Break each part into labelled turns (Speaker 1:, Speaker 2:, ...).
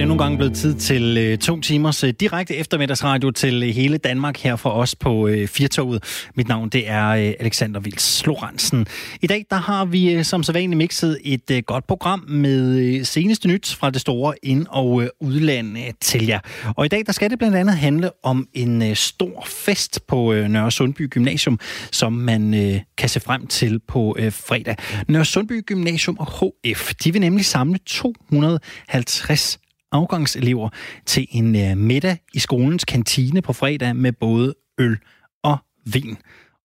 Speaker 1: det nogle gange blevet tid til øh, to timers øh, direkte eftermiddagsradio til øh, hele Danmark her fra os på øh, Firtoget. Mit navn det er øh, Alexander Vils Lorentzen. I dag der har vi øh, som sædvanligt mixet et øh, godt program med øh, seneste nyt fra det store ind- og øh, udland øh, til jer. Og i dag der skal det blandt andet handle om en øh, stor fest på øh, Nørre Sundby Gymnasium, som man øh, kan se frem til på øh, fredag. Nørre Sundby Gymnasium og HF, de vil nemlig samle 250 afgangselever til en øh, middag i skolens kantine på fredag med både øl og vin.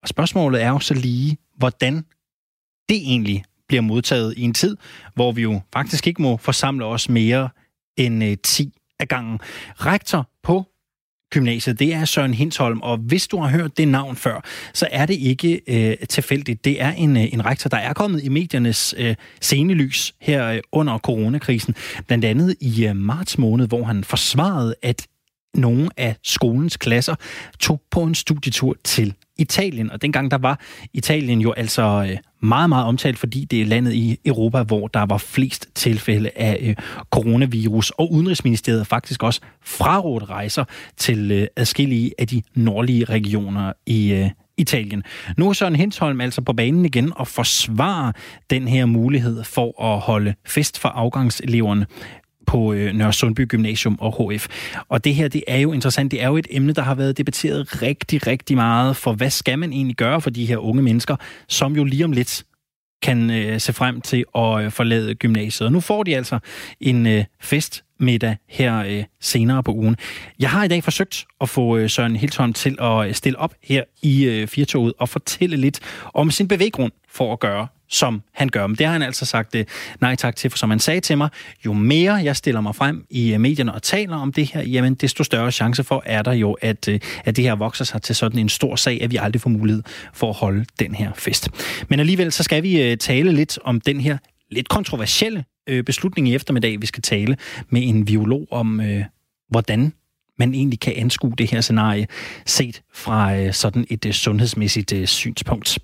Speaker 1: Og spørgsmålet er jo så lige, hvordan det egentlig bliver modtaget i en tid, hvor vi jo faktisk ikke må forsamle os mere end øh, 10 af gangen. Rektor på gymnasiet, det er Søren Hinsholm, og hvis du har hørt det navn før, så er det ikke øh, tilfældigt. Det er en, øh, en rektor, der er kommet i mediernes øh, scenelys her øh, under coronakrisen. Blandt andet i øh, marts måned, hvor han forsvarede, at nogle af skolens klasser tog på en studietur til Italien. Og dengang der var Italien jo altså øh, meget, meget omtalt, fordi det er landet i Europa, hvor der var flest tilfælde af øh, coronavirus. Og Udenrigsministeriet faktisk også frarådt rejser til øh, adskillige af de nordlige regioner i øh, Italien. Nu er Søren Hensholm altså på banen igen og forsvarer den her mulighed for at holde fest for afgangseleverne på øh, Nørre Sundby Gymnasium og HF. Og det her, det er jo interessant. Det er jo et emne, der har været debatteret rigtig, rigtig meget. For hvad skal man egentlig gøre for de her unge mennesker, som jo lige om lidt kan øh, se frem til at øh, forlade gymnasiet. Og nu får de altså en øh, festmiddag her øh, senere på ugen. Jeg har i dag forsøgt at få øh, Søren Hiltholm til at øh, stille op her i øh, Firtoget og fortælle lidt om sin bevæggrund for at gøre som han gør. Men det har han altså sagt øh, nej tak til, for som han sagde til mig, jo mere jeg stiller mig frem i øh, medierne og taler om det her, jamen desto større chance for er der jo, at, øh, at det her vokser sig til sådan en stor sag, at vi aldrig får mulighed for at holde den her fest. Men alligevel så skal vi tale lidt om den her lidt kontroversielle beslutning i eftermiddag. Vi skal tale med en biolog om, hvordan man egentlig kan anskue det her scenarie, set fra sådan et sundhedsmæssigt synspunkt.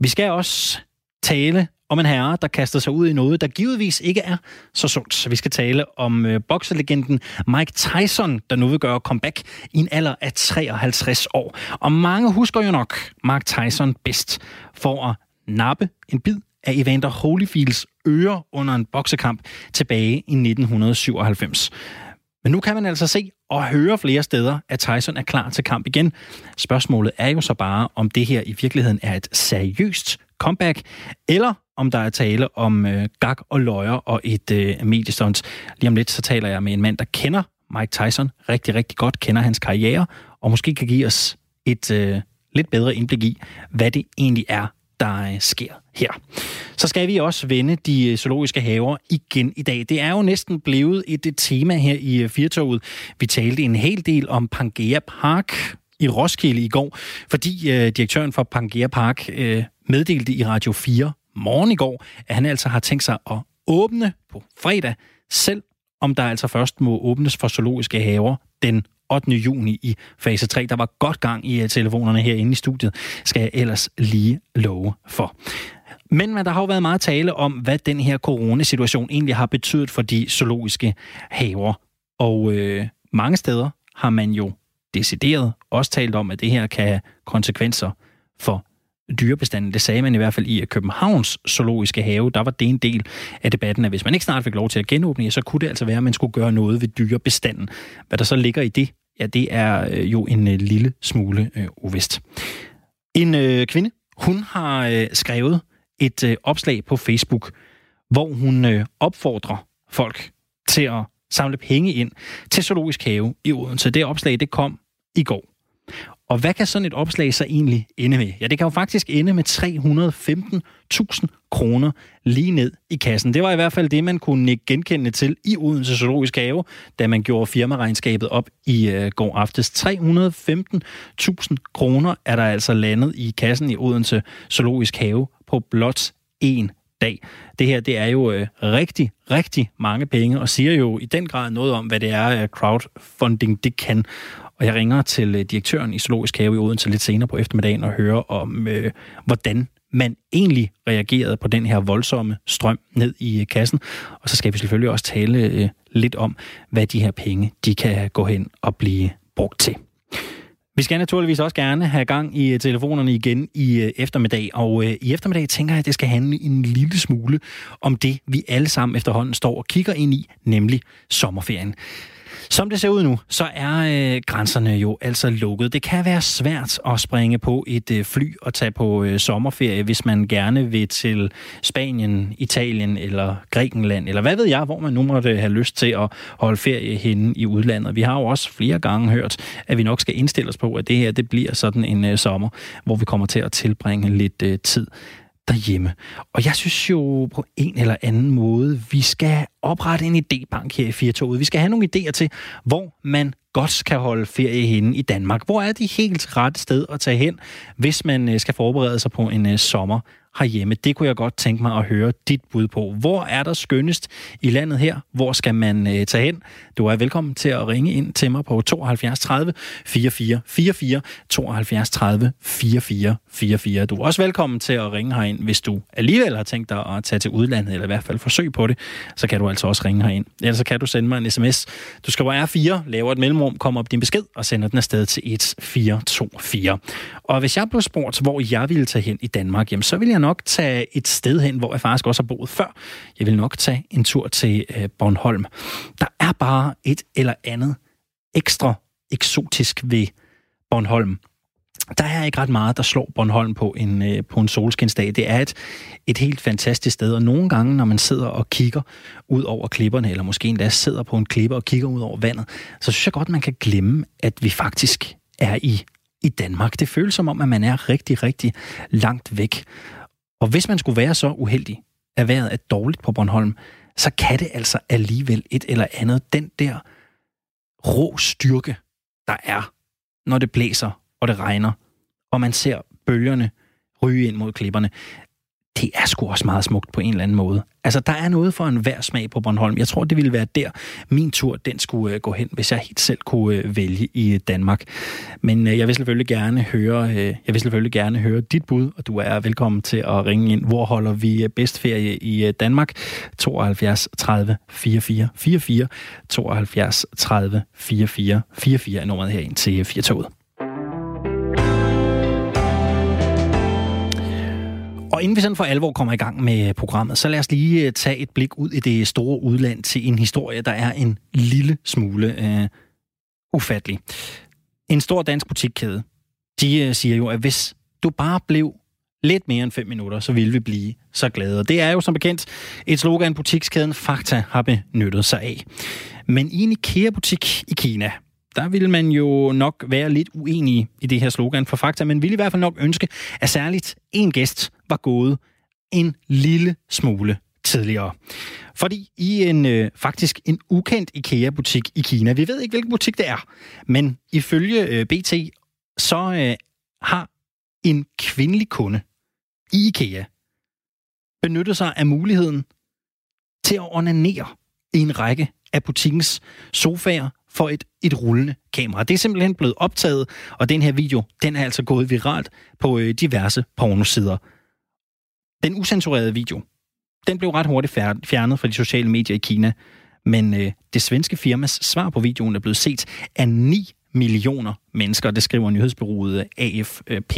Speaker 1: Vi skal også tale om en herre, der kaster sig ud i noget, der givetvis ikke er så sundt. Så vi skal tale om øh, bokselegenden Mike Tyson, der nu vil gøre comeback i en alder af 53 år. Og mange husker jo nok Mark Tyson bedst for at nappe en bid af Evander Holyfields øre under en boksekamp tilbage i 1997. Men nu kan man altså se og høre flere steder, at Tyson er klar til kamp igen. Spørgsmålet er jo så bare, om det her i virkeligheden er et seriøst comeback, eller om der er tale om øh, gag og løjer og et øh, mediestunt. Lige om lidt, så taler jeg med en mand, der kender Mike Tyson rigtig, rigtig godt, kender hans karriere, og måske kan give os et øh, lidt bedre indblik i, hvad det egentlig er, der øh, sker her. Så skal vi også vende de øh, zoologiske haver igen i dag. Det er jo næsten blevet et, et tema her i øh, Firtoget. Vi talte en hel del om Pangea Park i Roskilde i går, fordi øh, direktøren for Pangea Park øh, meddelte i Radio 4 morgen i går, at han altså har tænkt sig at åbne på fredag, selv om der altså først må åbnes for zoologiske haver den 8. juni i fase 3. Der var godt gang i øh, telefonerne herinde i studiet, skal jeg ellers lige love for. Men der har jo været meget tale om, hvad den her coronasituation egentlig har betydet for de zoologiske haver. Og øh, mange steder har man jo decideret også talt om, at det her kan have konsekvenser for dyrebestanden. Det sagde man i hvert fald i Københavns zoologiske have. Der var det en del af debatten, at hvis man ikke snart fik lov til at genåbne, så kunne det altså være, at man skulle gøre noget ved dyrebestanden. Hvad der så ligger i det, ja, det er øh, jo en øh, lille smule øh, uvist. En øh, kvinde, hun har øh, skrevet et øh, opslag på Facebook, hvor hun øh, opfordrer folk til at samle penge ind til Zoologisk Have i Odense. Det opslag, det kom i går. Og hvad kan sådan et opslag så egentlig ende med? Ja, det kan jo faktisk ende med 315.000 kroner lige ned i kassen. Det var i hvert fald det, man kunne genkende til i Odense Zoologisk Have, da man gjorde firmaregnskabet op i øh, går aftes. 315.000 kroner er der altså landet i kassen i Odense Zoologisk Have på blot en dag. Det her, det er jo øh, rigtig, rigtig mange penge, og siger jo i den grad noget om, hvad det er, øh, crowdfunding det kan. Og jeg ringer til øh, direktøren i Zoologisk Have i Odense lidt senere på eftermiddagen og hører om, øh, hvordan man egentlig reagerede på den her voldsomme strøm ned i øh, kassen. Og så skal vi selvfølgelig også tale øh, lidt om, hvad de her penge de kan gå hen og blive brugt til. Vi skal naturligvis også gerne have gang i øh, telefonerne igen i eftermiddag, og i eftermiddag tænker jeg, at det skal handle en lille smule om det, vi alle sammen efterhånden står og kigger ind i, nemlig sommerferien. Som det ser ud nu, så er øh, grænserne jo altså lukket. Det kan være svært at springe på et øh, fly og tage på øh, sommerferie, hvis man gerne vil til Spanien, Italien eller Grækenland, eller hvad ved jeg, hvor man nu måtte øh, have lyst til at holde ferie henne i udlandet. Vi har jo også flere gange hørt, at vi nok skal indstille os på, at det her det bliver sådan en øh, sommer, hvor vi kommer til at tilbringe lidt øh, tid derhjemme. Og jeg synes jo på en eller anden måde, vi skal oprette en idébank her i Firtoget. Vi skal have nogle idéer til, hvor man godt kan holde ferie henne i Danmark. Hvor er det helt rette sted at tage hen, hvis man øh, skal forberede sig på en øh, sommer herhjemme. Det kunne jeg godt tænke mig at høre dit bud på. Hvor er der skønnest i landet her? Hvor skal man øh, tage hen? Du er velkommen til at ringe ind til mig på 72 30 44 44 72 30 44 44. Du er også velkommen til at ringe herind, hvis du alligevel har tænkt dig at tage til udlandet, eller i hvert fald forsøg på det, så kan du altså også ringe herind. Ellers så kan du sende mig en sms. Du skriver R4, laver et mellemrum, kommer op din besked og sender den afsted til 1424. Og hvis jeg blev spurgt, hvor jeg ville tage hen i Danmark, jamen, så vil jeg nok tage et sted hen, hvor jeg faktisk også har boet før. Jeg vil nok tage en tur til øh, Bornholm. Der er bare et eller andet ekstra eksotisk ved Bornholm. Der er ikke ret meget, der slår Bornholm på en, øh, på en solskinsdag. Det er et, et helt fantastisk sted, og nogle gange, når man sidder og kigger ud over klipperne, eller måske endda sidder på en klippe og kigger ud over vandet, så synes jeg godt, man kan glemme, at vi faktisk er i i Danmark. Det føles som om, at man er rigtig, rigtig langt væk. Og hvis man skulle være så uheldig, at vejret er dårligt på Bornholm, så kan det altså alligevel et eller andet. Den der rå styrke, der er, når det blæser og det regner, og man ser bølgerne ryge ind mod klipperne, det er sgu også meget smukt på en eller anden måde. Altså, der er noget for en hver smag på Bornholm. Jeg tror, det ville være der, min tur, den skulle øh, gå hen, hvis jeg helt selv kunne øh, vælge i øh, Danmark. Men jeg vil selvfølgelig gerne høre, jeg vil selvfølgelig gerne høre dit bud, og du er velkommen til at ringe ind. Hvor holder vi bedst ferie i Danmark? 72 30 44 44 72 30 44 44 er nummeret herind til Firtoget. Og inden vi sådan for alvor kommer i gang med programmet, så lad os lige øh, tage et blik ud i det store udland til en historie, der er en lille smule øh, ufattelig. En stor dansk butikkæde, de øh, siger jo, at hvis du bare blev lidt mere end 5 minutter, så ville vi blive så glade. Og det er jo som bekendt et slogan, butikskæden Fakta har benyttet sig af. Men i en IKEA-butik i Kina, der vil man jo nok være lidt uenig i det her slogan for fakta, men vil i hvert fald nok ønske, at særligt en gæst var gået en lille smule tidligere. Fordi i en øh, faktisk en ukendt IKEA-butik i Kina, vi ved ikke, hvilken butik det er, men ifølge øh, BT, så øh, har en kvindelig kunde i IKEA benyttet sig af muligheden til at onanere i en række af butikkens sofaer for et, et rullende kamera. Det er simpelthen blevet optaget, og den her video, den er altså gået viralt på øh, diverse pornosider. Den usensurerede video, den blev ret hurtigt fjernet fra de sociale medier i Kina, men øh, det svenske firmas svar på videoen er blevet set af 9 millioner mennesker. Det skriver nyhedsbyrået AFP.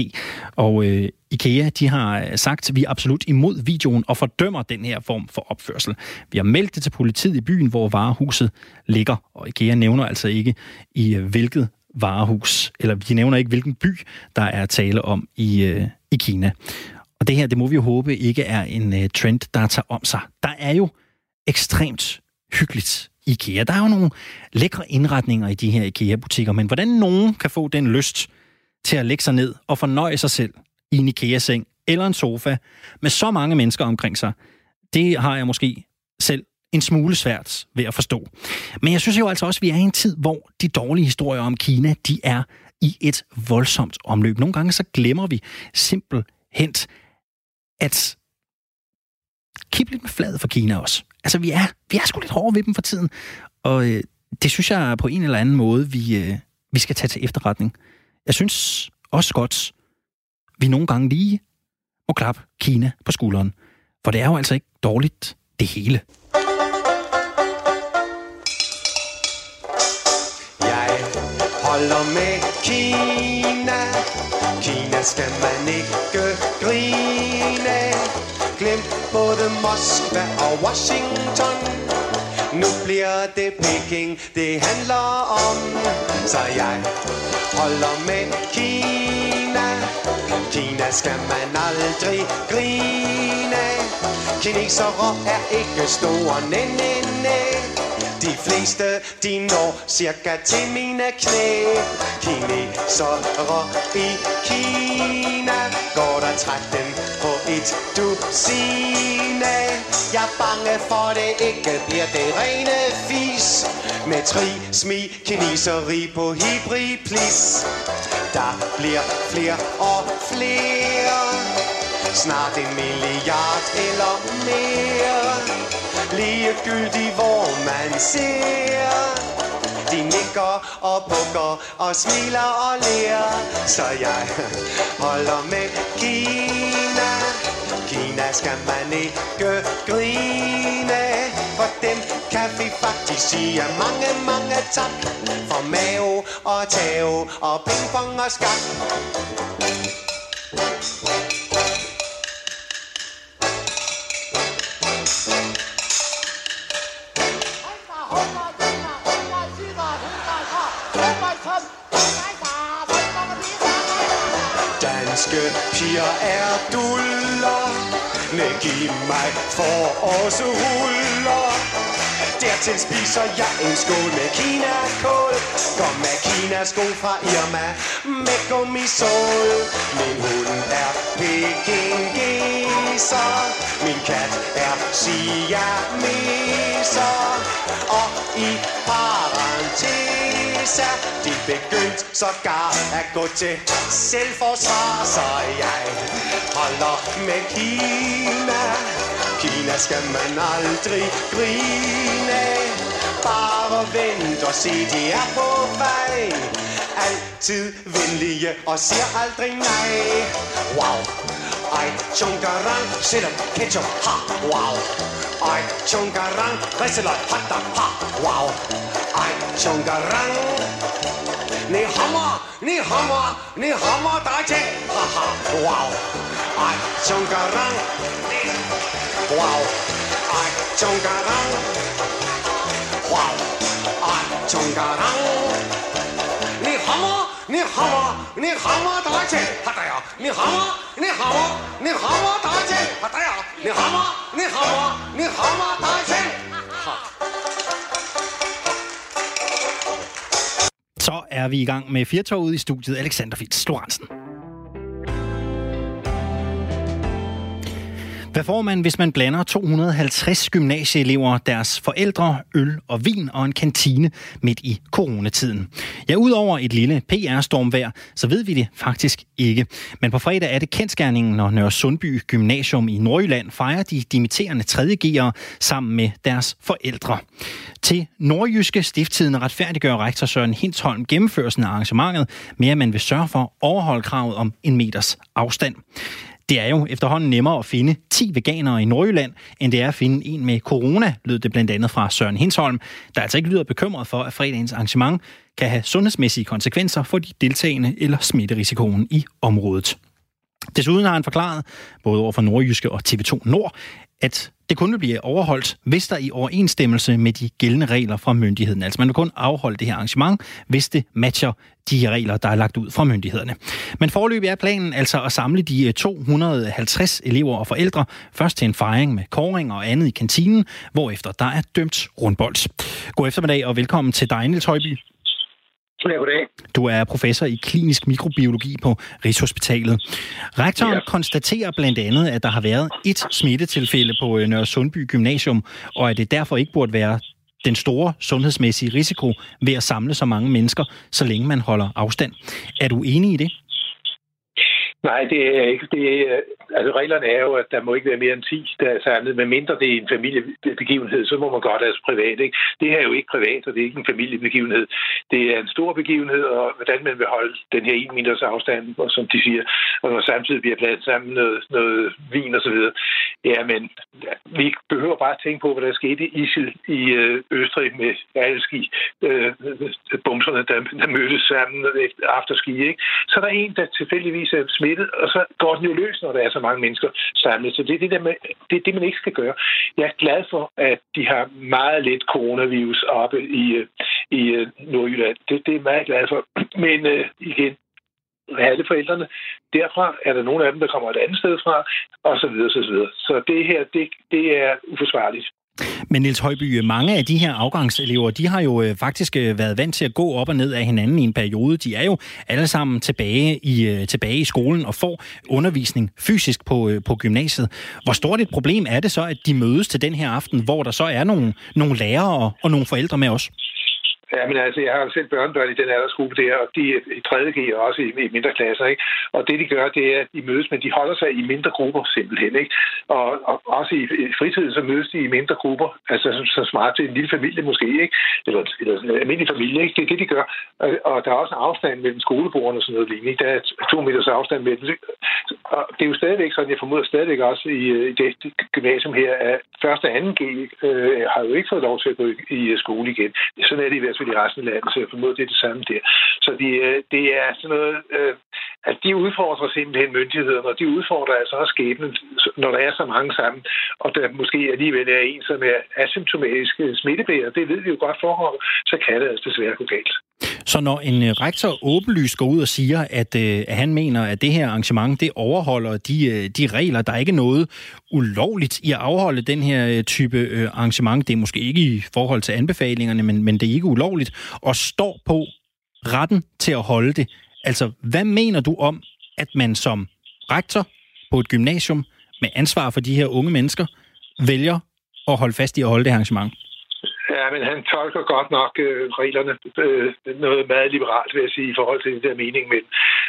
Speaker 1: Og øh, IKEA de har øh, sagt, at vi er absolut imod videoen og fordømmer den her form for opførsel. Vi har meldt det til politiet i byen, hvor varehuset ligger. Og IKEA nævner altså ikke i øh, hvilket varehus, eller de nævner ikke, hvilken by, der er tale om i, øh, i Kina. Og det her, det må vi jo håbe ikke er en øh, trend, der tager om sig. Der er jo ekstremt hyggeligt IKEA. Der er jo nogle lækre indretninger i de her IKEA-butikker, men hvordan nogen kan få den lyst til at lægge sig ned og fornøje sig selv i en IKEA-seng eller en sofa med så mange mennesker omkring sig, det har jeg måske selv en smule svært ved at forstå. Men jeg synes jo altså også, at vi er i en tid, hvor de dårlige historier om Kina, de er i et voldsomt omløb. Nogle gange så glemmer vi simpelthen, at kigge lidt med fladet for Kina også. Altså, vi er, vi er sgu lidt hårde ved dem for tiden. Og øh, det synes jeg på en eller anden måde, vi, øh, vi skal tage til efterretning. Jeg synes også godt, vi nogle gange lige og klappe Kina på skulderen. For det er jo altså ikke dårligt, det hele.
Speaker 2: Jeg holder med Kina. Kina skal man ikke grine. Glem både Moskva og Washington. Nu bliver det Peking, det handler om. Så jeg holder med Kina. Kina skal man aldrig grine. Kinesere er ikke store, næ, næ, næ. De fleste, de når cirka til mine knæ. Kinesere i Kina går der 13 på et dusine. Jeg er bange for, det ikke bliver det rene fis. Med tri, smi, kineseri på hybrid, please. Der bliver flere og flere. Snart en milliard eller mere. Ligegyldig hvor man ser. De nikker og bukker og smiler og ler. Så jeg holder med Kina. Kina skal man ikke grine. For dem kan vi faktisk sige mange, mange tak. For mave og tave og pingpong og skak. Danske piger er duller. Nej, giv mig for også ruller Dertil spiser jeg en skål med kinakål. Kom med kinasko fra Irma Med gummisål Min hund er pekingeser Min kat er siameser Og i især De begyndte sågar at gå til selvforsvar Så jeg holder med Kina. Kina skal man aldrig grine Bare vent og se, de er på vej. Altid venlige og siger aldrig nej. Wow. Ej, chungarang, sætter ketchup, ha, wow. Ej, chungarang, ridseløg, hatta, ha, wow. Ej, chungarang Ni hammer, ni hammer, ni hammer dig til, haha, wow Ej, chungarang, wow Ej, chungarang Wow Ej, chungarang Ni hammer, ni hammer, ni hammer dig til, hatta ja Ni hammer, ni hammer, ni hammer dig til, hatta ja Ni hammer, ni hammer, ni hammer dig til, ha
Speaker 1: Så er vi i gang med Firtoget i studiet. Alexander Fitz Lorentzen. Hvad får man, hvis man blander 250 gymnasieelever, deres forældre, øl og vin og en kantine midt i coronatiden? Ja, udover et lille PR-stormvær, så ved vi det faktisk ikke. Men på fredag er det kendskærningen, når Nørre Sundby Gymnasium i Nordjylland fejrer de dimitterende 3.G'ere sammen med deres forældre. Til Nordjyske Stifttiden retfærdiggør rektor Søren Hintholm gennemførelsen af arrangementet med, at man vil sørge for at overholde kravet om en meters afstand. Det er jo efterhånden nemmere at finde 10 veganere i Nordjylland, end det er at finde en med corona, lød det blandt andet fra Søren Hinsholm, der altså ikke lyder bekymret for, at fredagens arrangement kan have sundhedsmæssige konsekvenser for de deltagende eller smitterisikoen i området. Desuden har han forklaret, både over for Nordjyske og TV2 Nord, at det kun vil blive overholdt, hvis der i overensstemmelse med de gældende regler fra myndigheden. Altså man vil kun afholde det her arrangement, hvis det matcher de regler, der er lagt ud fra myndighederne. Men forløbig er planen altså at samle de eh, 250 elever og forældre først til en fejring med koring og andet i kantinen, hvorefter der er dømt rundbold. God eftermiddag og velkommen til dig, Niels Højby.
Speaker 3: Ja, goddag.
Speaker 1: Du er professor i klinisk mikrobiologi på Rigshospitalet. Rektoren ja. konstaterer blandt andet, at der har været et smittetilfælde på Nørre Sundby Gymnasium, og at det derfor ikke burde være den store sundhedsmæssige risiko ved at samle så mange mennesker, så længe man holder afstand. Er du enig i det?
Speaker 3: Nej, det er ikke. Det, øh, altså reglerne er jo, at der må ikke være mere end 10, der er samlet, men mindre det er en familiebegivenhed, så må man godt altså privat. Ikke? Det her er jo ikke privat, og det er ikke en familiebegivenhed. Det er en stor begivenhed, og hvordan man vil holde den her 1 meters afstand, og som de siger, og samtidig bliver blandet sammen noget, noget vin og så videre. Ja, men vi behøver bare at tænke på, hvad der skete i ISIL i øh, Østrig med alle ski, øh, øh bumserne, der, der mødtes sammen efter afterski. Ikke? Så er der en, der tilfældigvis er nettet, og så går den jo løs, når der er så mange mennesker samlet. Så det er det, der med, det, er det man ikke skal gøre. Jeg er glad for, at de har meget lidt coronavirus oppe i, øh, i øh, Nordjylland. Det, det er jeg meget glad for. Men øh, igen, alle forældrene. Derfra er der nogle af dem, der kommer et andet sted fra, og så videre, så videre. Så det her, det, det er uforsvarligt.
Speaker 1: Men Niels Højby, mange af de her afgangselever, de har jo øh, faktisk øh, været vant til at gå op og ned af hinanden i en periode. De er jo alle sammen tilbage i, øh, tilbage i skolen og får undervisning fysisk på, på gymnasiet. Hvor stort et problem er det så, at de mødes til den her aften, hvor der så er nogle, nogle lærere og nogle forældre med os?
Speaker 3: Ja, men altså, jeg har selv børnebørn i den aldersgruppe der, og de er i 3. G og også i, i mindre klasser, ikke? Og det, de gør, det er, at de mødes, men de holder sig i mindre grupper simpelthen, ikke? Og, og også i, fritiden, så mødes de i mindre grupper, altså så, så smart til en lille familie måske, ikke? Eller, eller en almindelig familie, ikke? Det er det, de gør. Og, og der er også en afstand mellem skolebordene og sådan noget lignende. Der er to meters afstand mellem. Og det er jo stadigvæk sådan, jeg formoder stadigvæk også i, i det, det gymnasium her, at første og anden G øh, har jo ikke fået lov til at gå i, i skole igen. Sådan er det i hvert fald i resten af landet, så jeg formoder, det er det samme der. Så de, øh, det er sådan noget, øh, at de udfordrer simpelthen myndighederne, og de udfordrer altså også skæbnen, når der er så mange sammen, og der måske alligevel er en, som er asymptomatisk smittebærer. Det ved vi jo godt forhold, så kan det altså desværre gå galt.
Speaker 1: Så når en øh, rektor åbenlyst går ud og siger, at, øh, at han mener, at det her arrangement, det overholder de, øh, de regler, der er ikke noget ulovligt i at afholde den her type arrangement, det er måske ikke i forhold til anbefalingerne, men, men det er ikke ulovligt, og står på retten til at holde det. Altså, hvad mener du om, at man som rektor på et gymnasium med ansvar for de her unge mennesker vælger at holde fast i at holde det arrangement?
Speaker 3: Ja, men han tolker godt nok øh, reglerne øh, noget meget liberalt, vil jeg sige, i forhold til det der mening. Men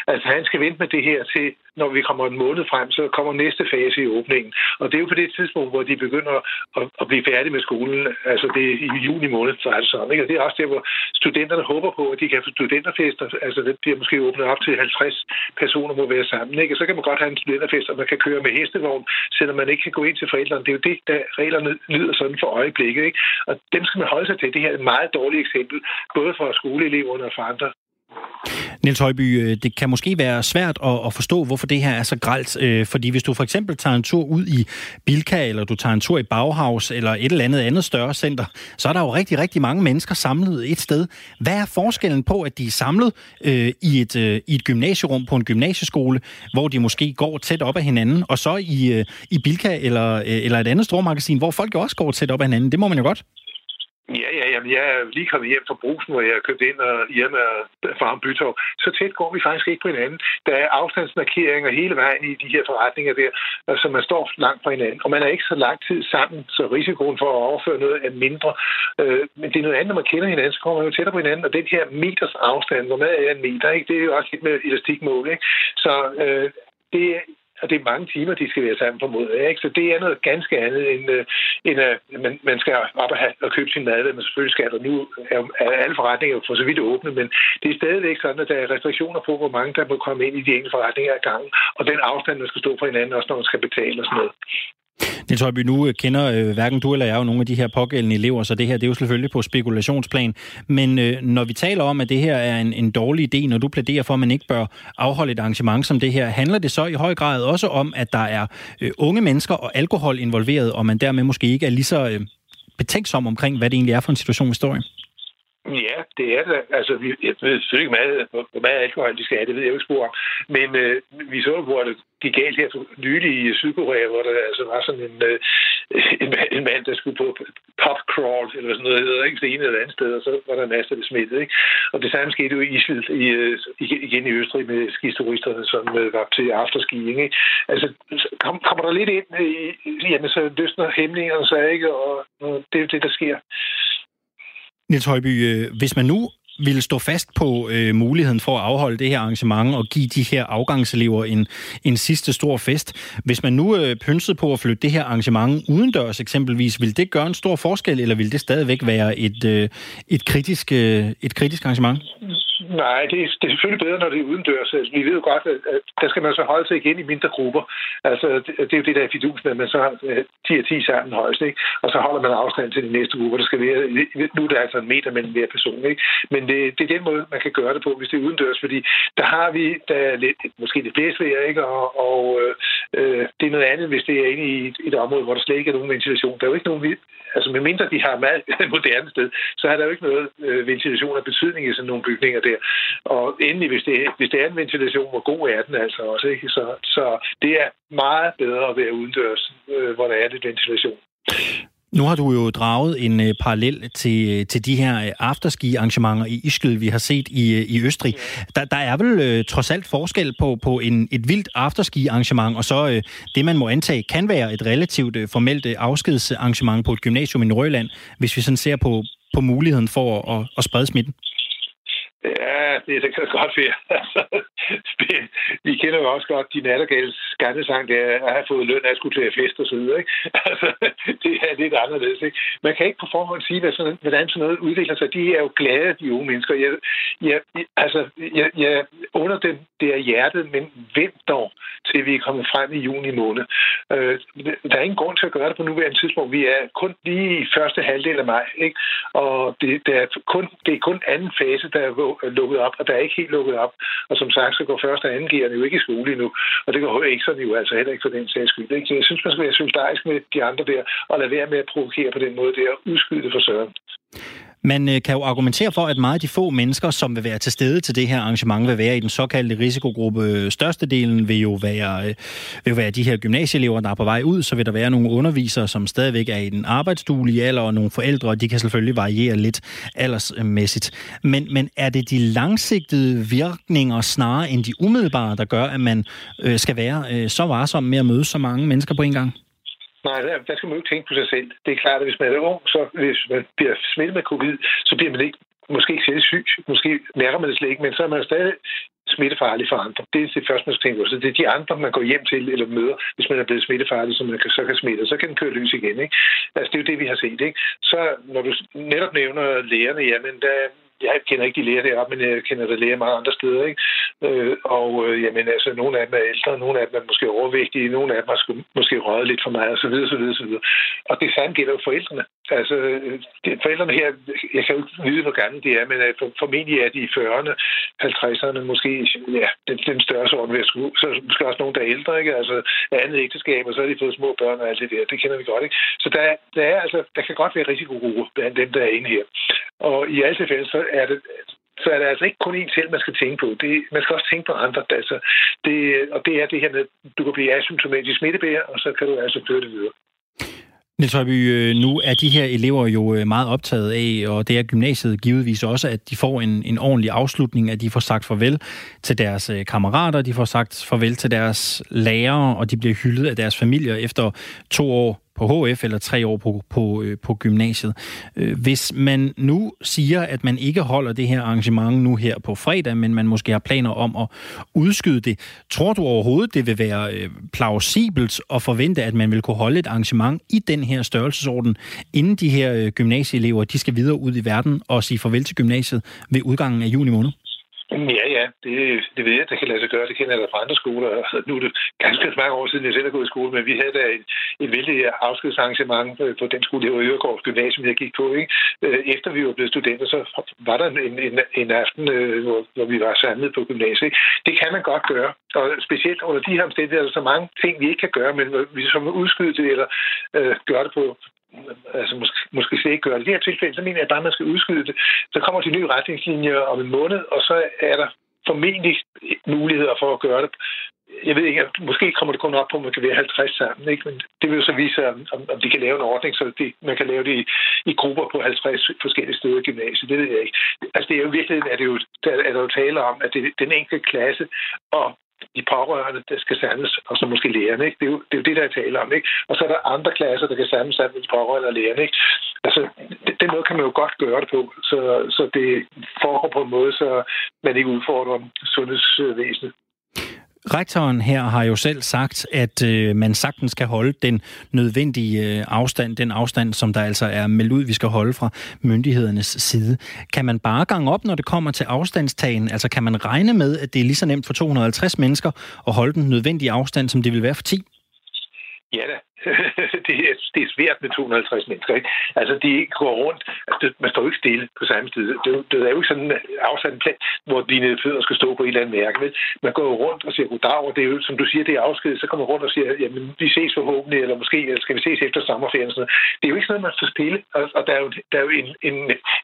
Speaker 3: altså, han skal vente med det her til, når vi kommer en måned frem, så kommer næste fase i åbningen. Og det er jo på det tidspunkt, hvor de begynder at, at blive færdige med skolen. Altså, det er i juni måned, så er det sådan. Ikke? Og det er også der, hvor studenterne håber på, at de kan få studenterfester. Altså, det bliver måske åbnet op til 50 personer må være sammen. Ikke? Og så kan man godt have en studenterfest, og man kan køre med hestevogn, selvom man ikke kan gå ind til forældrene. Det er jo det, der reglerne lyder sådan for øjeblikket. Ikke? Og dem skal man holde sig til. Det her er et meget dårligt eksempel, både for skoleeleverne og for andre.
Speaker 1: Niels Højby, øh, det kan måske være svært at, forstå, hvorfor det her er så gralt. Øh, fordi hvis du for eksempel tager en tur ud i Bilka, eller du tager en tur i Bauhaus, eller et eller andet andet større center, så er der jo rigtig, rigtig mange mennesker samlet et sted. Hvad er forskellen på, at de er samlet øh, i, et, øh, i et gymnasierum på en gymnasieskole, hvor de måske går tæt op af hinanden, og så i, øh, i Bilka eller, øh, eller et andet stormagasin, hvor folk jo også går tæt op af hinanden? Det må man jo godt.
Speaker 3: Ja, ja, jamen, jeg er lige kommet hjem fra brusen, hvor jeg har købt ind og hjem fra Farm bytog. Så tæt går vi faktisk ikke på hinanden. Der er afstandsmarkeringer hele vejen i de her forretninger der, så altså, man står langt fra hinanden. Og man er ikke så lang tid sammen, så risikoen for at overføre noget er mindre. Øh, men det er noget andet, når man kender hinanden, så kommer man jo tættere på hinanden. Og den her meters afstand, hvor meget er en meter, ikke? det er jo også lidt med elastikmål. Ikke? Så øh, det, og det er mange timer, de skal være sammen på mod. Ikke? Så det er noget ganske andet, end, øh, end at man, man skal op og, have, og købe sin mad, men selvfølgelig skal Og nu er, er alle forretninger for så vidt åbne, men det er stadigvæk sådan, at der er restriktioner på, hvor mange der må komme ind i de enkelte forretninger ad gangen, og den afstand, man skal stå for hinanden, også når man skal betale og sådan noget.
Speaker 1: Niels Højby, nu øh, kender øh, hverken du eller jeg jo nogle af de her pågældende elever, så det her det er jo selvfølgelig på spekulationsplan. Men øh, når vi taler om, at det her er en, en dårlig idé, når du plæderer for, at man ikke bør afholde et arrangement som det her, handler det så i høj grad også om, at der er øh, unge mennesker og alkohol involveret, og man dermed måske ikke er lige så øh, betænksom omkring, hvad det egentlig er for en situation, vi står i?
Speaker 3: Ja, det er det. Altså, vi, jeg ved selvfølgelig ikke meget, hvor meget alkohol de skal have, det ved jeg ikke spor om. Men øh, vi så, hvor det gik galt her for nylig i Sydkorea, hvor der altså var sådan en, øh, en, en mand, der skulle på pop crawl, eller sådan noget, hedder, ikke det ene eller andet sted, og så var der masser af smittet. Ikke? Og det samme skete jo i Island, i, øh, igen i Østrig med skituristerne, som øh, var til afterskiing. Ikke? Altså, kom, kommer der lidt ind øh, i, jamen, så løsner hæmningerne sig, ikke? Og, og det er jo det, der sker.
Speaker 1: Niels Højby, øh, hvis man nu ville stå fast på øh, muligheden for at afholde det her arrangement og give de her afgangselever en, en sidste stor fest. Hvis man nu øh, pynsede på at flytte det her arrangement udendørs eksempelvis, vil det gøre en stor forskel, eller vil det stadigvæk være et, øh, et, kritisk, øh, et kritisk arrangement?
Speaker 3: Nej, det er, det er selvfølgelig bedre, når det er udendørs. Altså, vi ved jo godt, at der skal man så holde sig igen i mindre grupper. Altså, det, det er jo det, der er fidus med, at man så har 10 og 10 sammen højst, ikke? og så holder man afstand til de næste grupper. Der skal være, øh, nu er der altså en meter mellem hver person. Ikke? Men det, det er den måde, man kan gøre det på, hvis det er udendørs, fordi der har vi der er lidt, måske lidt blæsvejr, ikke? og, og øh, øh det er noget andet, hvis det er inde i et, et område, hvor der slet ikke er nogen ventilation. Der er jo ikke nogen, altså medmindre de har meget moderne sted, så er der jo ikke noget øh, ventilation af betydning i sådan nogle bygninger der. Og endelig, hvis det, hvis det er en ventilation, hvor god er den altså også. Ikke? Så, så det er meget bedre at være udendørs, øh, hvor der er lidt ventilation.
Speaker 1: Nu har du jo draget en uh, parallel til, til de her uh, afterski-arrangementer i Ischgl, vi har set i, uh, i Østrig. Der, der er vel uh, trods alt forskel på, på en, et vildt afterski-arrangement, og så uh, det, man må antage, kan være et relativt uh, formelt uh, afskedsarrangement på et gymnasium i Nordjylland, hvis vi sådan ser på, på muligheden for at, at sprede smitten.
Speaker 3: Ja, det, det kan godt være. Altså, vi kender jo også godt de nattergales gamle sang, der at have fået løn af at skulle til fest og så videre. Ikke? Altså, det er lidt anderledes. Ikke? Man kan ikke på forhånd sige, hvad sådan, hvordan sådan noget udvikler sig. De er jo glade, de unge mennesker. Jeg, jeg, altså, jeg, jeg under dem, det er hjertet, men vent dog, til vi er kommet frem i juni måned. Øh, der er ingen grund til at gøre det på nuværende tidspunkt. Vi er kun lige i første halvdel af maj, ikke? og det, det, er kun, det er kun anden fase, der er lukket op, og der er ikke helt lukket op. Og som sagt, så går første og anden jo ikke i skole endnu, og det går ikke sådan jo altså heller ikke for den sags skyld. Ikke? Så jeg synes, man skal være solidarisk med de andre der, og lade være med at provokere på den måde der, og udskyde det for søren.
Speaker 1: Man øh, kan jo argumentere for, at meget af de få mennesker, som vil være til stede til det her arrangement, vil være i den såkaldte risikogruppe. Størstedelen vil jo være, øh, vil jo være de her gymnasieelever, der er på vej ud. Så vil der være nogle undervisere, som stadigvæk er i den arbejdsduelige alder, og nogle forældre, og de kan selvfølgelig variere lidt aldersmæssigt. Men, men er det de langsigtede virkninger snarere end de umiddelbare, der gør, at man øh, skal være øh, så varsom med at møde så mange mennesker på en gang?
Speaker 3: Nej, der, der skal man jo ikke tænke på sig selv. Det er klart, at hvis man er ung, så hvis man bliver smittet med covid, så bliver man ikke måske ikke særlig syg, måske mærker man det slet ikke, men så er man stadig smittefarlig for andre. Det er det første, man skal tænke på. Så det er de andre, man går hjem til eller møder, hvis man er blevet smittefarlig, så man kan, så kan smitte, så kan den køre løs igen. Ikke? Altså, det er jo det, vi har set. Ikke? Så når du netop nævner lægerne, jamen, der, jeg kender ikke de læger deroppe, men jeg kender der læger mange andre steder. Ikke? Øh, og øh, jamen, altså, nogle af dem er ældre, nogle af dem er måske overvægtige, nogle af dem har måske røget lidt for meget, osv. så videre, så videre. Og det samme gælder jo forældrene. Altså, øh, det, forældrene her, jeg kan jo ikke vide, hvor gamle de er, men øh, for, formentlig er de i 40'erne, 50'erne, måske ja, den, den større vil jeg skulle. Så måske også nogen, der er ældre, ikke? Altså, andet ægteskab, og så har de fået små børn og alt det der. Det kender vi godt, ikke? Så der, der, er, altså, der kan godt være risikogrupper blandt dem, der er inde her. Og i alle tilfælde, så er det så er det altså ikke kun en selv, man skal tænke på. Det, man skal også tænke på andre. Altså, det, og det er det her med, at du kan blive asymptomatisk smittebærer, og så kan du altså føre det videre.
Speaker 1: Niels Højby, øh, nu er de her elever jo øh, meget optaget af, og det er gymnasiet givetvis også, at de får en, en ordentlig afslutning, at de får sagt farvel til deres øh, kammerater, de får sagt farvel til deres lærere, og de bliver hyldet af deres familier efter to år på HF eller tre år på, på, øh, på gymnasiet. Øh, hvis man nu siger, at man ikke holder det her arrangement nu her på fredag, men man måske har planer om at udskyde det, tror du overhovedet, det vil være øh, plausibelt at forvente, at man vil kunne holde et arrangement i den her størrelsesorden, inden de her gymnasieelever de skal videre ud i verden og sige farvel til gymnasiet ved udgangen af juni måned?
Speaker 3: Ja, ja, det, det ved jeg, det kan lade sig gøre. Det kender jeg da fra andre skoler. Altså, nu er det ganske mange år siden, jeg selv er gået i skole, men vi havde da et, et vældig afskedsarrangement øh, på den skole, det var Øregårds Gymnasium, jeg gik på. Ikke? Øh, efter vi var blevet studenter, så var der en, en, en aften, øh, hvor, hvor vi var samlet på gymnasiet. Ikke? Det kan man godt gøre, og specielt under de her omstændigheder, er der så mange ting, vi ikke kan gøre, men vi som udskyde det, eller øh, gøre det på, altså måske, måske slet ikke gøre det. I det her tilfælde, så mener jeg bare, at man skal udskyde det. Så kommer de nye retningslinjer om en måned, og så er der formentlig muligheder for at gøre det. Jeg ved ikke, måske kommer det kun op på, at man kan være 50 sammen, ikke? men det vil jo så vise, om, om de kan lave en ordning, så de, man kan lave det i, i grupper på 50 forskellige steder i gymnasiet. Det ved jeg ikke. Altså det er jo virkelig, at det jo, der er der jo tale om, at det, den enkelte klasse og de pårørende, der skal samles, og så måske lærerne. Ikke? Det, er jo, det er jo det, der er tale om. Ikke? Og så er der andre klasser, der kan samles sammen med de pårørende og lærerne. Ikke? Altså, den måde kan man jo godt gøre det på, så, så det foregår på en måde, så man ikke udfordrer sundhedsvæsenet.
Speaker 1: Rektoren her har jo selv sagt, at øh, man sagtens skal holde den nødvendige øh, afstand, den afstand, som der altså er meldt ud, vi skal holde fra myndighedernes side. Kan man bare gange op, når det kommer til afstandstagen? Altså kan man regne med, at det er lige så nemt for 250 mennesker at holde den nødvendige afstand, som det vil være for 10?
Speaker 3: Ja da, det, er, det er svært med 250 mennesker. Ikke? Altså, de går rundt. Altså, det, man står jo ikke stille på samme tid. Det, det er jo ikke sådan en afsat plan, hvor dine fødder skal stå på et eller andet mærke. Vel? Man går jo rundt og siger goddag, og det er jo, som du siger, det er afsked. Så kommer man rundt og siger, jamen, vi ses forhåbentlig, eller måske eller skal vi ses efter sommerferien. Sådan Det er jo ikke sådan, at man står stille. Og, og der er jo, der er jo en, en,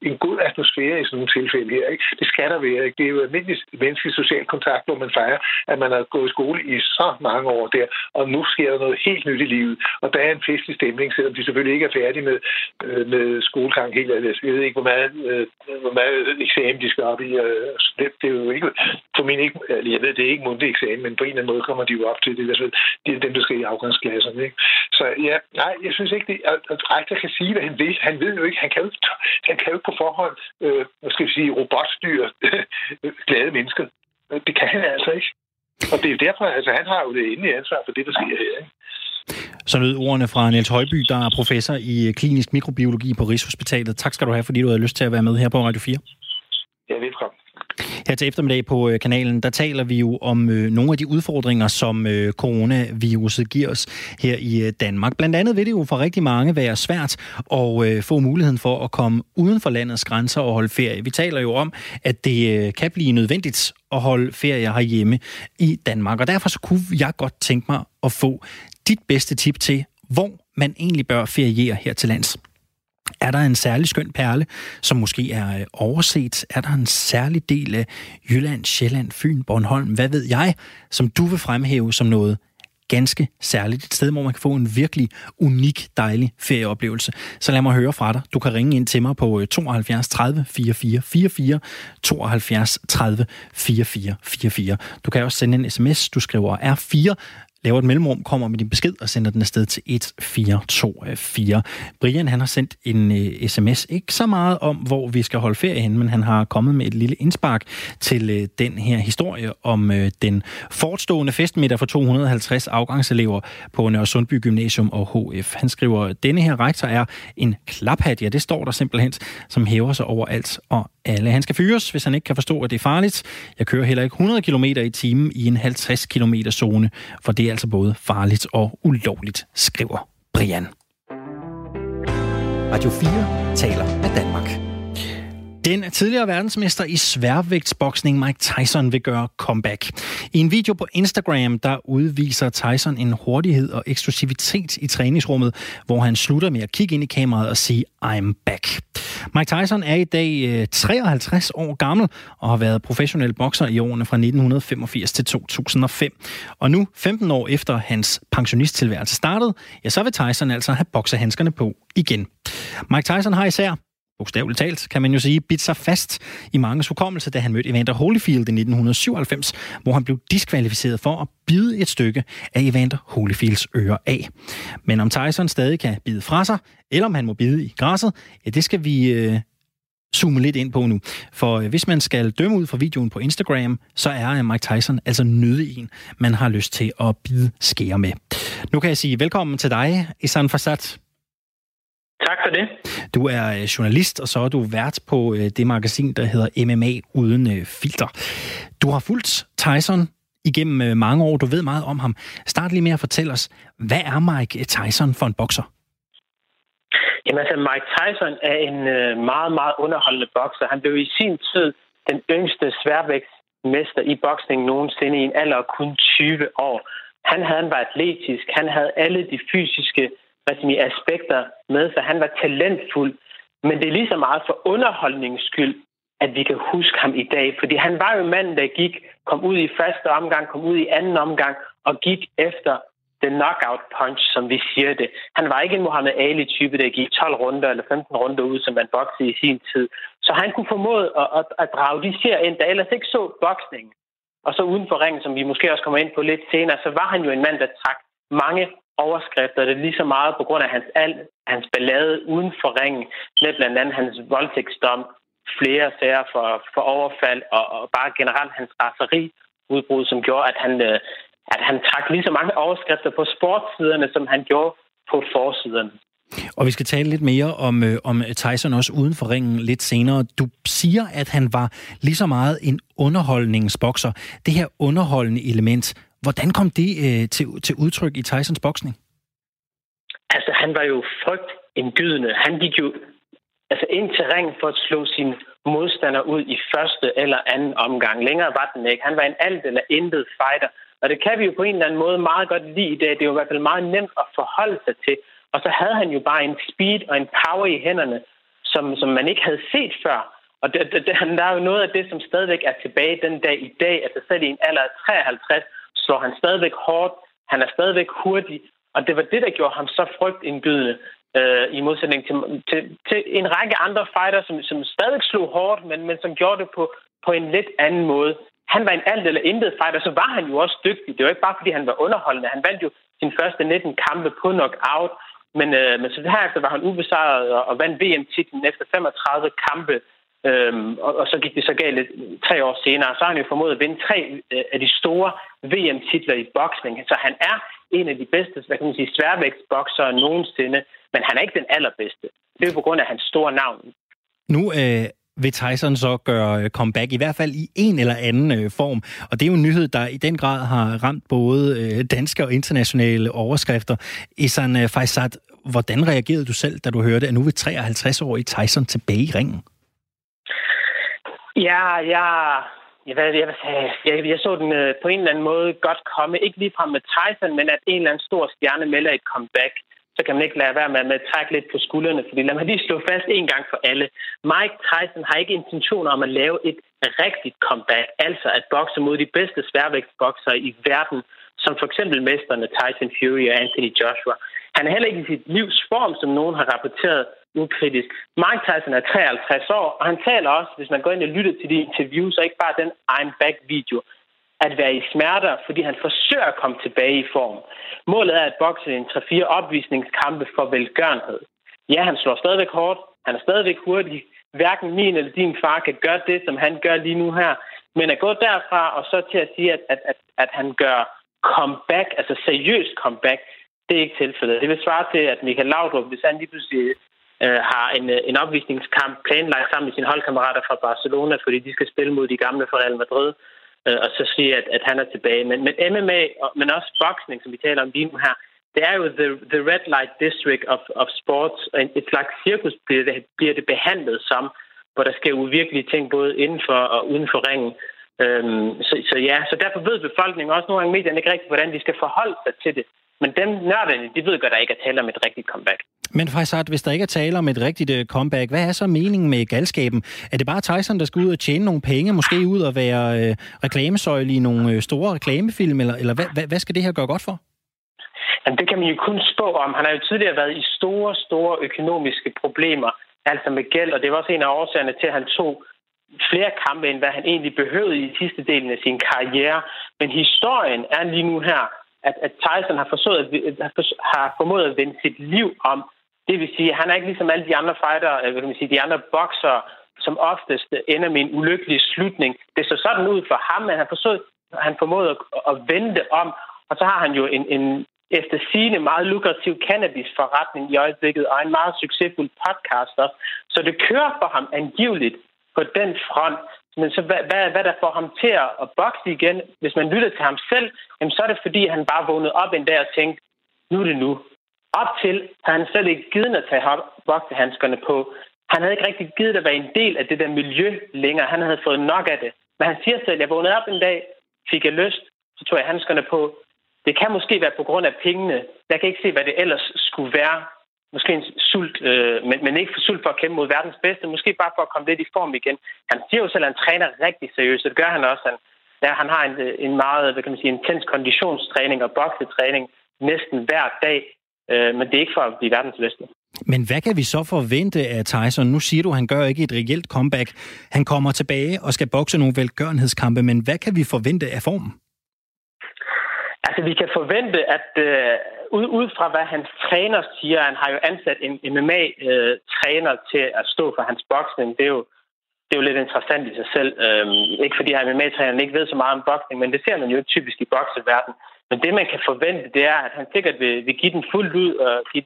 Speaker 3: en god atmosfære i sådan nogle tilfælde her. Ikke? Det skal der være. Ikke? Det er jo almindelig menneskelig social kontakt, hvor man fejrer, at man har gået i skole i så mange år der, og nu sker der noget helt nyt i livet. Og der er en festlig stemning, selvom de selvfølgelig ikke er færdige med, øh, med skolegang helt. Jeg ved ikke, hvor meget, øh, hvor meget eksamen de skal op i. Øh, det, det er jo ikke, for min ikke, jeg ved, det er ikke mundtlig eksamen, men på en eller anden måde kommer de jo op til det. Altså, det er dem, der skal i afgangsklasserne. Ikke? Så ja, nej, jeg synes ikke, det, at, at rektor kan sige, hvad han vil. Han ved jo ikke, han kan jo, han kan jo på forhånd, øh, hvad skal vi sige, robotstyre glade mennesker. Det kan han altså ikke. Og det er derfor, altså han har jo det endelige ansvar for det, der sker her. Ikke?
Speaker 1: Så lød ordene fra Niels Højby, der er professor i klinisk mikrobiologi på Rigshospitalet. Tak skal du have, fordi du havde lyst til at være med her på Radio 4.
Speaker 3: Ja, velkommen.
Speaker 1: Her til eftermiddag på øh, kanalen, der taler vi jo om øh, nogle af de udfordringer, som øh, coronaviruset giver os her i øh, Danmark. Blandt andet vil det jo for rigtig mange være svært at øh, få muligheden for at komme uden for landets grænser og holde ferie. Vi taler jo om, at det øh, kan blive nødvendigt at holde ferie herhjemme i Danmark. Og derfor så kunne jeg godt tænke mig at få dit bedste tip til, hvor man egentlig bør feriere her til lands. Er der en særlig skøn perle, som måske er øh, overset? Er der en særlig del af Jylland, Sjælland, Fyn, Bornholm, hvad ved jeg, som du vil fremhæve som noget ganske særligt. Et sted, hvor man kan få en virkelig unik, dejlig ferieoplevelse. Så lad mig høre fra dig. Du kan ringe ind til mig på 72 30 44 44, 72 30 44 44. Du kan også sende en sms. Du skriver R4 laver et mellemrum, kommer med din besked og sender den afsted til 1424. Brian han har sendt en øh, sms, ikke så meget om, hvor vi skal holde ferie hen, men han har kommet med et lille indspark til øh, den her historie om øh, den fortstående festmiddag for 250 afgangselever på Nørre Sundby Gymnasium og HF. Han skriver, denne her rektor er en klaphat, ja det står der simpelthen, som hæver sig over alt og alle. Han skal fyres, hvis han ikke kan forstå, at det er farligt. Jeg kører heller ikke 100 km i timen i en 50 km zone, for det er altså både farligt og ulovligt, skriver Brian. Radio 4 taler med Danmark. Den tidligere verdensmester i sværvægtsboksning Mike Tyson vil gøre comeback. I en video på Instagram, der udviser Tyson en hurtighed og eksklusivitet i træningsrummet, hvor han slutter med at kigge ind i kameraet og sige, I'm back. Mike Tyson er i dag øh, 53 år gammel og har været professionel bokser i årene fra 1985 til 2005. Og nu, 15 år efter hans pensionisttilværelse startede, ja, så vil Tyson altså have boksehandskerne på igen. Mike Tyson har især bogstaveligt talt, kan man jo sige, bidt sig fast i mange hukommelse, da han mødte Evander Holyfield i 1997, hvor han blev diskvalificeret for at bide et stykke af Evander Holyfields øre af. Men om Tyson stadig kan bide fra sig, eller om han må bide i græsset, ja, det skal vi øh, zoome lidt ind på nu. For øh, hvis man skal dømme ud fra videoen på Instagram, så er øh, Mike Tyson altså nødig en, man har lyst til at bide skære med. Nu kan jeg sige velkommen til dig, Isan Fassad.
Speaker 4: Tak for det.
Speaker 1: Du er øh, journalist, og så er du vært på øh, det magasin, der hedder MMA Uden øh, Filter. Du har fulgt Tyson igennem mange år. Du ved meget om ham. Start lige med at fortælle os, hvad er Mike Tyson for en bokser?
Speaker 4: Jamen altså, Mike Tyson er en meget, meget underholdende bokser. Han blev i sin tid den yngste sværvægtsmester i boksning nogensinde i en alder af kun 20 år. Han havde han var atletisk, han havde alle de fysiske hvad sige, aspekter med, så han var talentfuld. Men det er lige så meget for underholdningens skyld, at vi kan huske ham i dag. Fordi han var jo manden, der gik, kom ud i første omgang, kom ud i anden omgang og gik efter the knockout punch, som vi siger det. Han var ikke en Muhammad Ali-type, der gik 12 runder eller 15 runder ud, som man boxede i sin tid. Så han kunne formode at, at, at drage de ser ind, der ellers ikke så boksning. Og så uden for ringen, som vi måske også kommer ind på lidt senere, så var han jo en mand, der trak mange overskrifter. Det er lige så meget på grund af hans, al, hans ballade uden for ringen, med blandt andet hans voldtægtsdom, flere sager for, for overfald og, og bare generelt hans raseri udbrud, som gjorde, at han, øh, at han trak lige så mange overskrifter på sportssiderne, som han gjorde på forsiderne.
Speaker 1: Og vi skal tale lidt mere om, øh, om Tyson også uden for ringen lidt senere. Du siger, at han var lige så meget en underholdningsbokser. Det her underholdende element, hvordan kom det øh, til, til udtryk i Tysons boksning?
Speaker 4: Altså, han var jo frygtindgydende. Han gik jo altså ind til ringen for at slå sin modstander ud i første eller anden omgang. Længere var den ikke. Han var en alt eller intet fighter. Og det kan vi jo på en eller anden måde meget godt lide i dag. Det er jo i hvert fald meget nemt at forholde sig til. Og så havde han jo bare en speed og en power i hænderne, som, som man ikke havde set før. Og det, det, der er jo noget af det, som stadigvæk er tilbage den dag i dag. Altså selv i en alder af 53 slår han stadigvæk hårdt. Han er stadigvæk hurtig. Og det var det, der gjorde ham så frygtindgydende, øh, i modsætning til, til, til en række andre fighter, som, som stadig slog hårdt, men, men som gjorde det på, på en lidt anden måde. Han var en alt eller intet fighter, så var han jo også dygtig. Det var ikke bare, fordi han var underholdende. Han vandt jo sin første 19 kampe på knockout. Men, øh, men så herefter var han ubesejret og, og vandt VM-titlen efter 35 kampe. Øhm, og, og så gik det så galt tre år senere. Så har han jo formået at vinde tre øh, af de store VM-titler i boksning. Så han er en af de bedste hvad kan man sige, sværvægtsboksere nogensinde. Men han er ikke den allerbedste. Det er jo på grund af hans store navn.
Speaker 1: Nu øh, vil Tyson så gøre øh, comeback, i hvert fald i en eller anden øh, form. Og det er jo en nyhed, der i den grad har ramt både øh, danske og internationale overskrifter. Isan øh, Faisat, hvordan reagerede du selv, da du hørte, at nu vil 53-årige Tyson tilbage i ringen?
Speaker 4: Ja, ja, jeg, jeg, jeg, jeg så den øh, på en eller anden måde godt komme. Ikke lige frem med Tyson, men at en eller anden stor stjerne melder et comeback så kan man ikke lade være med, med at trække lidt på skuldrene, fordi lad mig lige slå fast en gang for alle. Mike Tyson har ikke intentioner om at lave et rigtigt comeback, altså at bokse mod de bedste sværvægtsboksere i verden, som for eksempel mesterne Tyson Fury og Anthony Joshua. Han er heller ikke i sit livs form, som nogen har rapporteret ukritisk. Mike Tyson er 53 år, og han taler også, hvis man går ind og lytter til de interviews, og ikke bare den I'm Back-video, at være i smerter, fordi han forsøger at komme tilbage i form. Målet er at bokse en 3-4 opvisningskampe for velgørenhed. Ja, han slår stadigvæk hårdt, han er stadigvæk hurtig. Hverken min eller din far kan gøre det, som han gør lige nu her. Men at gå derfra og så til at sige, at, at, at, at han gør comeback, altså seriøst comeback, det er ikke tilfældet. Det vil svare til, at Michael Laudrup, hvis han lige pludselig øh, har en, øh, en opvisningskamp planlagt sammen med sine holdkammerater fra Barcelona, fordi de skal spille mod de gamle fra Real Madrid, øh, og så siger, at, at han er tilbage. Men, men MMA, men også boksning, som vi taler om lige nu her, det er jo the, the red light district of, of sports. Et slags cirkus bliver det, bliver det behandlet som, hvor der sker uvirkelige ting både inden for og uden for ringen. Øhm, så, så ja, så derfor ved befolkningen også nogle gange medierne ikke rigtigt, hvordan de skal forholde sig til det. Men dem nørderne, de ved godt, at der ikke er tale om et rigtigt comeback.
Speaker 1: Men Faisat, hvis der ikke er tale om et rigtigt øh, comeback, hvad er så meningen med galskaben? Er det bare Tyson, der skal ud og tjene nogle penge, måske ud og være øh, reklamesøjle i nogle øh, store reklamefilm, eller, eller hvad, hvad, hvad skal det her gøre godt for?
Speaker 4: Jamen, det kan man jo kun spå om. Han har jo tidligere været i store, store økonomiske problemer, altså med gæld, og det var også en af årsagerne til, at han tog flere kampe, end hvad han egentlig behøvede i sidste delen af sin karriere. Men historien er lige nu her, at, at Tyson har, forsøgt at, har formået at vende sit liv om. Det vil sige, at han er ikke ligesom alle de andre fighter, øh, hvad kan man sige, de andre bokser, som oftest ender med en ulykkelig slutning. Det så sådan ud for ham, at han, forsøg, han formåede at, at vende om. Og så har han jo en, en efter sine meget lukrativ cannabisforretning i øjeblikket, og en meget succesfuld podcaster. Så det kører for ham angiveligt på den front. Men så hvad, hvad, hvad der får ham til at bokse igen, hvis man lytter til ham selv, jamen, så er det fordi, han bare vågnede op en dag og tænkte, nu er det nu. Op til har han slet ikke givet at tage vogtehandskerne på. Han havde ikke rigtig givet at være en del af det der miljø længere. Han havde fået nok af det. Men han siger selv, jeg vågnede op en dag, fik jeg lyst, så tog jeg handskerne på. Det kan måske være på grund af pengene. Jeg kan ikke se, hvad det ellers skulle være måske en sult, øh, men, men ikke for sult for at kæmpe mod verdens bedste, måske bare for at komme lidt i form igen. Han siger jo selv, at han træner rigtig seriøst, og det gør han også. Han, ja, han har en, øh, en meget hvad kan man sige, intens konditionstræning og boksetræning næsten hver dag, øh, men det er ikke for at blive verdens bedste.
Speaker 1: Men hvad kan vi så forvente af Tyson? Nu siger du, at han gør ikke et reelt comeback. Han kommer tilbage og skal bokse nogle velgørenhedskampe, men hvad kan vi forvente af formen?
Speaker 4: Altså, vi kan forvente, at øh, ud, ud fra hvad hans træner siger, han har jo ansat en MMA-træner øh, til at stå for hans boksning. Det er jo, det er jo lidt interessant i sig selv. Øhm, ikke fordi han MMA-træneren ikke ved så meget om boksning, men det ser man jo typisk i bokseverdenen. Men det, man kan forvente, det er, at han sikkert vil, vil give den fuldt ud og, give,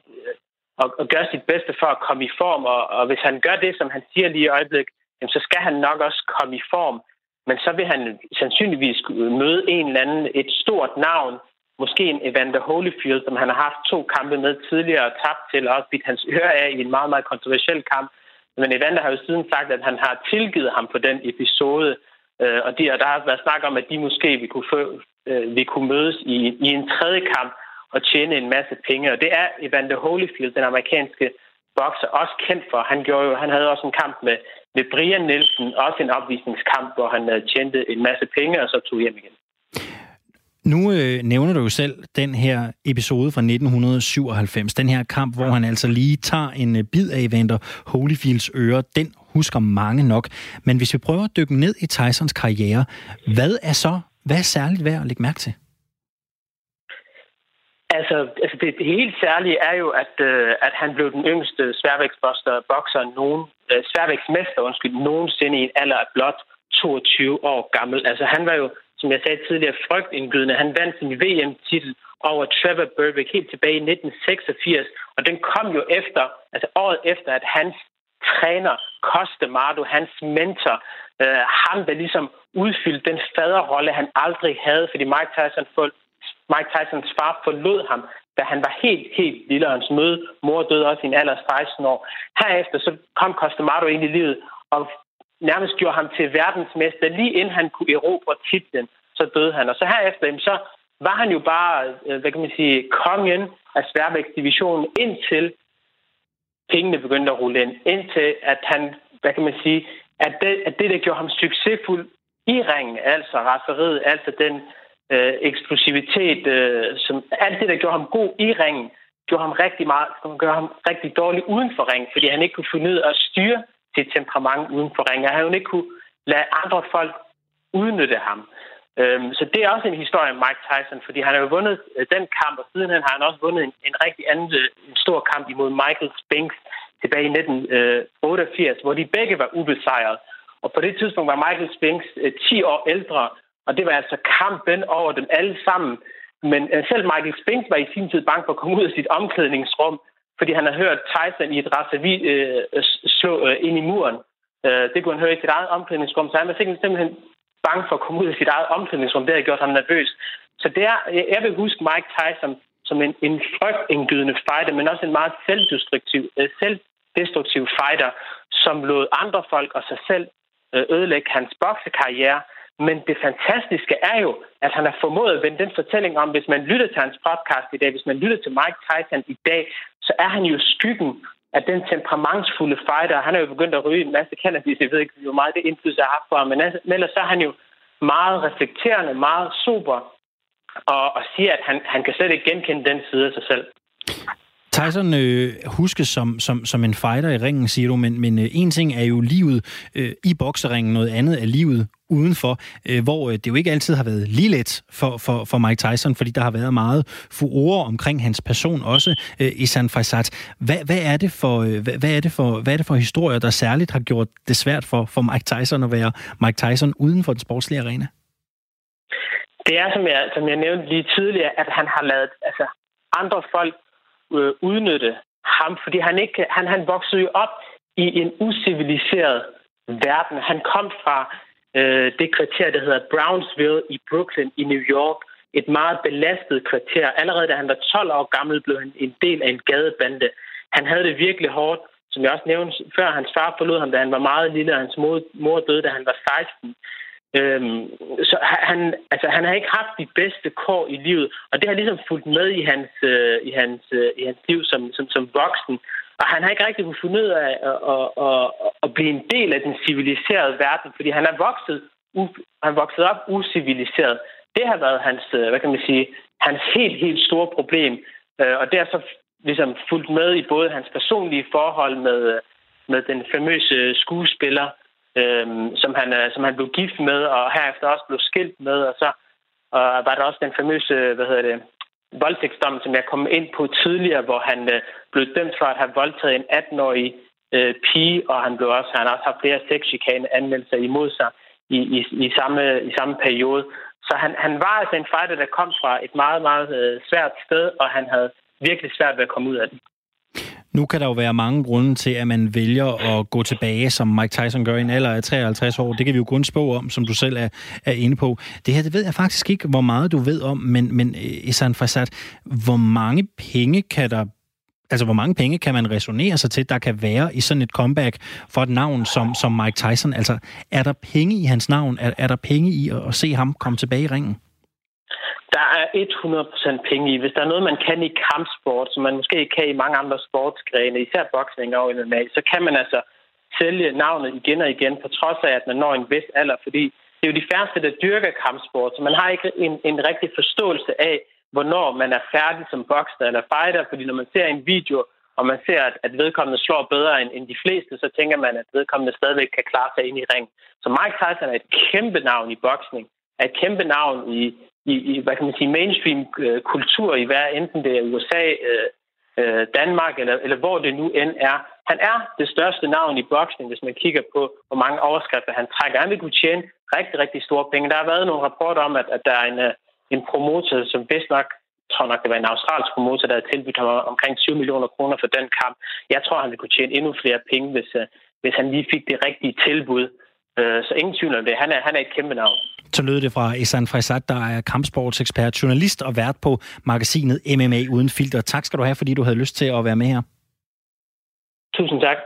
Speaker 4: og, og gøre sit bedste for at komme i form. Og, og hvis han gør det, som han siger lige i øjeblikket, så skal han nok også komme i form. Men så vil han sandsynligvis møde en eller anden, et stort navn, måske en Evander Holyfield, som han har haft to kampe med tidligere og tabt til, og også bidt hans øre af i en meget, meget kontroversiel kamp. Men Evander har jo siden sagt, at han har tilgivet ham på den episode, øh, og, de, og der har været snak om, at de måske vil kunne, få, øh, vil kunne mødes i, i en tredje kamp og tjene en masse penge. Og det er Evander Holyfield, den amerikanske bokser, også kendt for. Han, gjorde jo, han havde også en kamp med, med Brian Nielsen, også en opvisningskamp, hvor han uh, tjente en masse penge og så tog hjem igen.
Speaker 1: Nu øh, nævner du jo selv den her episode fra 1997, den her kamp, hvor han altså lige tager en øh, bid af Evander Holyfields øre. Den husker mange nok. Men hvis vi prøver at dykke ned i Tysons karriere, hvad er så hvad er særligt værd at lægge mærke til?
Speaker 4: Altså, altså det, det helt særlige er jo, at, øh, at han blev den yngste sværvægtsbokser, nogen, øh, sværvægtsmester, undskyld, nogensinde i en alder af blot 22 år gammel. Altså, han var jo, som jeg sagde tidligere, frygtindgydende. Han vandt sin VM-titel over Trevor Burbick helt tilbage i 1986, og den kom jo efter, altså året efter, at hans træner, Costemardo, hans mentor, øh, ham, der ligesom udfyldte den faderrolle, han aldrig havde, fordi Mike Tyson, for, Mike Tysons far forlod ham, da han var helt, helt lille, og hans møde, mor døde også i en alder af 16 år. Herefter så kom Costemardo ind i livet, og nærmest gjorde ham til verdensmester, lige inden han kunne erobre titlen, så døde han. Og så herefter, så var han jo bare, øh, hvad kan man sige, kongen af sværvægtsdivisionen, indtil pengene begyndte at rulle ind, indtil at han, hvad kan man sige, at det, at det der gjorde ham succesfuld i ringen, altså raseriet, altså den øh, eksplosivitet, øh, som alt det, der gjorde ham god i ringen, gjorde ham rigtig meget, gjorde ham rigtig dårlig uden for ringen, fordi han ikke kunne finde ud af at styre sit temperament uden for ringen. Han ikke kunne lade andre folk udnytte ham. Øhm, så det er også en historie om Mike Tyson, fordi han har jo vundet øh, den kamp, og sidenhen har han også vundet en, en rigtig anden øh, en stor kamp imod Michael Spinks tilbage i 1988, øh, hvor de begge var ubesejret. Og på det tidspunkt var Michael Spinks øh, 10 år ældre, og det var altså kampen over dem alle sammen. Men øh, selv Michael Spinks var i sin tid bange for at komme ud af sit omklædningsrum, fordi han havde hørt Tyson i et raseri øh, slå øh, ind i muren. Øh, det kunne han høre i sit eget omklædningsrum, så han var simpelthen bange for at komme ud af sit eget omklædningsrum. Det har gjort ham nervøs. Så det er, jeg vil huske Mike Tyson som en, en frygtindgydende fighter, men også en meget selvdestruktiv, øh, selvdestruktiv fighter, som lod andre folk og sig selv øh, ødelægge hans boksekarriere. Men det fantastiske er jo, at han har formået at vende den fortælling om, hvis man lytter til hans podcast i dag, hvis man lytter til Mike Tyson i dag, så er han jo skyggen at den temperamentsfulde fighter. Han er jo begyndt at ryge en masse cannabis. Jeg ved ikke, hvor meget det indflydelse har haft på ham, men ellers så er han jo meget reflekterende, meget super, og, og siger, at han, han kan slet ikke genkende den side af sig selv.
Speaker 1: Tyson øh, huskes som, som, som en fighter i ringen, siger du, men, men øh, en ting er jo livet øh, i bokseringen, noget andet er livet udenfor, øh, hvor øh, det jo ikke altid har været lige let for, for, for Mike Tyson, fordi der har været meget furore omkring hans person også øh, i San Faisat. Hvad, hvad, er det for, øh, hvad, hvad, er det for, hvad er det for historier, der særligt har gjort det svært for, for Mike Tyson at være Mike Tyson uden for den sportslige arena?
Speaker 4: Det er, som jeg, som jeg nævnte lige tidligere, at han har lavet altså, andre folk øh, udnytte ham, fordi han ikke han, han voksede jo op i en usiviliseret verden. Han kom fra øh, det kvarter, der hedder Brownsville i Brooklyn i New York. Et meget belastet kvarter. Allerede da han var 12 år gammel, blev han en del af en gadebande. Han havde det virkelig hårdt. Som jeg også nævnte før, hans far forlod ham, da han var meget lille, og hans mor, mor døde, da han var 16. Øhm, så han, altså, han har ikke haft de bedste kår i livet, og det har ligesom fulgt med i hans, øh, i hans, øh, i hans liv som, som, som voksen. Og han har ikke rigtig kunnet finde ud af at, at, at, at blive en del af den civiliserede verden, fordi han er vokset, u, han vokset op uciviliseret. Det har været hans, øh, hvad kan man sige, hans helt, helt store problem. Øh, og det har så ligesom fulgt med i både hans personlige forhold med, øh, med den famøse skuespiller, øhm, som, han, øh, som han blev gift med, og herefter også blev skilt med, og så Og var der også den famøse, hvad hedder det, voldtægtsdom, som jeg kom ind på tidligere, hvor han øh, blev dømt for at have voldtaget en 18-årig øh, pige, og han blev også, han har også haft flere sexchikane anmeldelser imod sig i, i, i, samme, i samme periode. Så han, han var altså en fighter, der kom fra et meget, meget øh, svært sted, og han havde virkelig svært ved at komme ud af det.
Speaker 1: Nu kan der jo være mange grunde til, at man vælger at gå tilbage, som Mike Tyson gør i en alder af 53 år. Det kan vi jo kun spå om, som du selv er, er inde på. Det her, det ved jeg faktisk ikke, hvor meget du ved om, men, men øh, Isan Fasad, hvor mange penge kan der Altså, hvor mange penge kan man resonere sig til, der kan være i sådan et comeback for et navn som, som Mike Tyson? Altså, er der penge i hans navn? Er, er der penge i at, at se ham komme tilbage i ringen?
Speaker 4: Der er 100% penge i. Hvis der er noget, man kan i kampsport, som man måske ikke kan i mange andre sportsgrene, især boksning og MMA, så kan man altså sælge navnet igen og igen, på trods af, at man når en vis alder, fordi det er jo de færreste, der dyrker kampsport, så man har ikke en, en rigtig forståelse af, hvornår man er færdig som bokser eller fighter, fordi når man ser en video, og man ser, at, at vedkommende slår bedre end, end de fleste, så tænker man, at vedkommende stadigvæk kan klare sig ind i ring. Så Mike Tyson er et kæmpe navn i boksning, er et kæmpe navn i, i, i hvad kan man sige, mainstream-kultur øh, i hver, enten det er USA, øh, øh, Danmark eller, eller hvor det nu end er. Han er det største navn i boksning, hvis man kigger på, hvor mange overskrifter han trækker. Han vil kunne tjene rigtig, rigtig store penge. Der har været nogle rapporter om, at, at der er en, øh, en promotor, som vist nok tror nok, det var en australsk promotor, der havde tilbudt ham omkring 20 millioner kroner for den kamp. Jeg tror, han ville kunne tjene endnu flere penge, hvis, hvis han lige fik det rigtige tilbud. Øh, så ingen tvivl om det. Han er, han er et kæmpe navn.
Speaker 1: Så lød det fra Isan Fresat, der er kampsportsekspert, journalist og vært på magasinet MMA Uden Filter. Tak skal du have, fordi du havde lyst til at være med her.
Speaker 4: Tusind tak.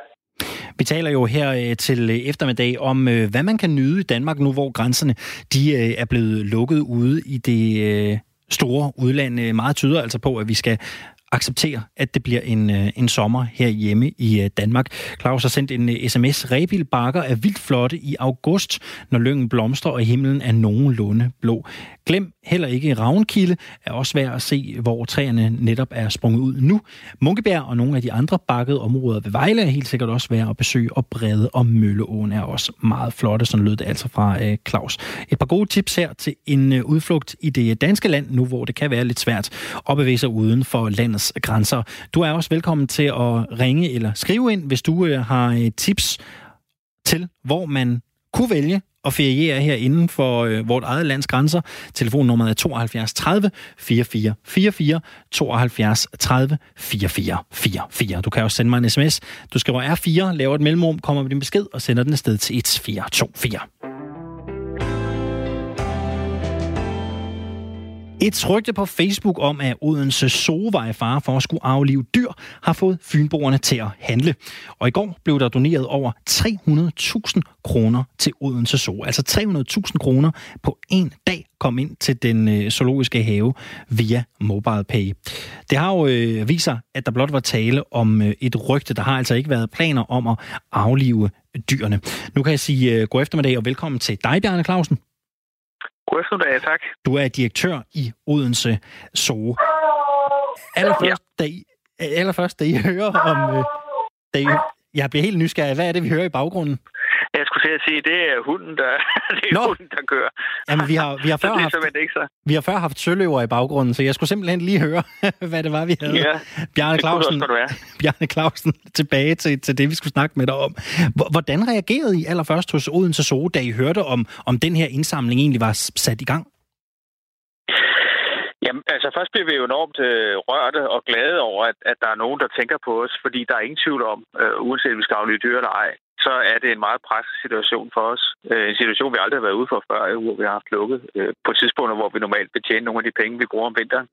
Speaker 1: Vi taler jo her øh, til eftermiddag om, øh, hvad man kan nyde i Danmark nu, hvor grænserne de er blevet lukket ude i det store udland. Meget tyder altså på, at vi skal acceptere, at det bliver en, øh, en sommer her hjemme i øh, Danmark. Claus har sendt en øh, sms. Rebil bakker er vildt flotte i august, når lyngen blomstrer og himlen er nogenlunde blå. Glem heller ikke Ravnkilde, er også værd at se, hvor træerne netop er sprunget ud nu. Munkebær og nogle af de andre bakkede områder ved Vejle er helt sikkert også værd at besøge, og Brede og Mølleåen er også meget flotte, sådan lød det altså fra øh, Claus. Et par gode tips her til en øh, udflugt i det danske land, nu hvor det kan være lidt svært at bevæge sig uden for landets grænser. Du er også velkommen til at ringe eller skrive ind, hvis du øh, har øh, tips til, hvor man kunne vælge at feriere her inden for øh, vort eget lands grænser. Telefonnummeret er 72 30 44 44 72 30 44 44. Du kan også sende mig en sms. Du skriver R4, laver et mellemrum, kommer med din besked og sender den afsted til 1424. Et rygte på Facebook om, at Odense Zoo var i fare for at skulle aflive dyr, har fået fynboerne til at handle. Og i går blev der doneret over 300.000 kroner til Odense Zoo. Altså 300.000 kroner på en dag kom ind til den øh, zoologiske have via MobilePay. Det har jo øh, vist sig, at der blot var tale om øh, et rygte. Der har altså ikke været planer om at aflive dyrene. Nu kan jeg sige øh, god eftermiddag og velkommen til dig, Bjarne Clausen.
Speaker 5: God eftermiddag, tak.
Speaker 1: Du er direktør i Odense Zoo. Allerførst, ja. da I, allerførst, da I hører om... Øh, da I, jeg bliver helt nysgerrig. Hvad er det, vi hører i baggrunden?
Speaker 5: Jeg skulle at sige, det er hunden, der, det er Nå. hunden, der kører.
Speaker 1: Jamen, vi har, vi har før haft,
Speaker 5: ikke så.
Speaker 1: Vi har før haft søløver i baggrunden, så jeg skulle simpelthen lige høre, hvad det var, vi havde.
Speaker 5: Ja,
Speaker 1: Bjarne Clausen. Bjarne Clausen, tilbage til, til det, vi skulle snakke med dig om. Hvordan reagerede I allerførst hos Odense Zoo, da I hørte om, om den her indsamling egentlig var sat i gang?
Speaker 5: Jamen, altså først bliver vi jo enormt øh, rørte og glade over, at, at der er nogen, der tænker på os, fordi der er ingen tvivl om, øh, uanset om vi skal aflige dyr eller ej, så er det en meget presset situation for os. Øh, en situation, vi aldrig har været ude for før, hvor vi har haft lukket øh, på tidspunkter, hvor vi normalt betjener nogle af de penge, vi bruger om vinteren.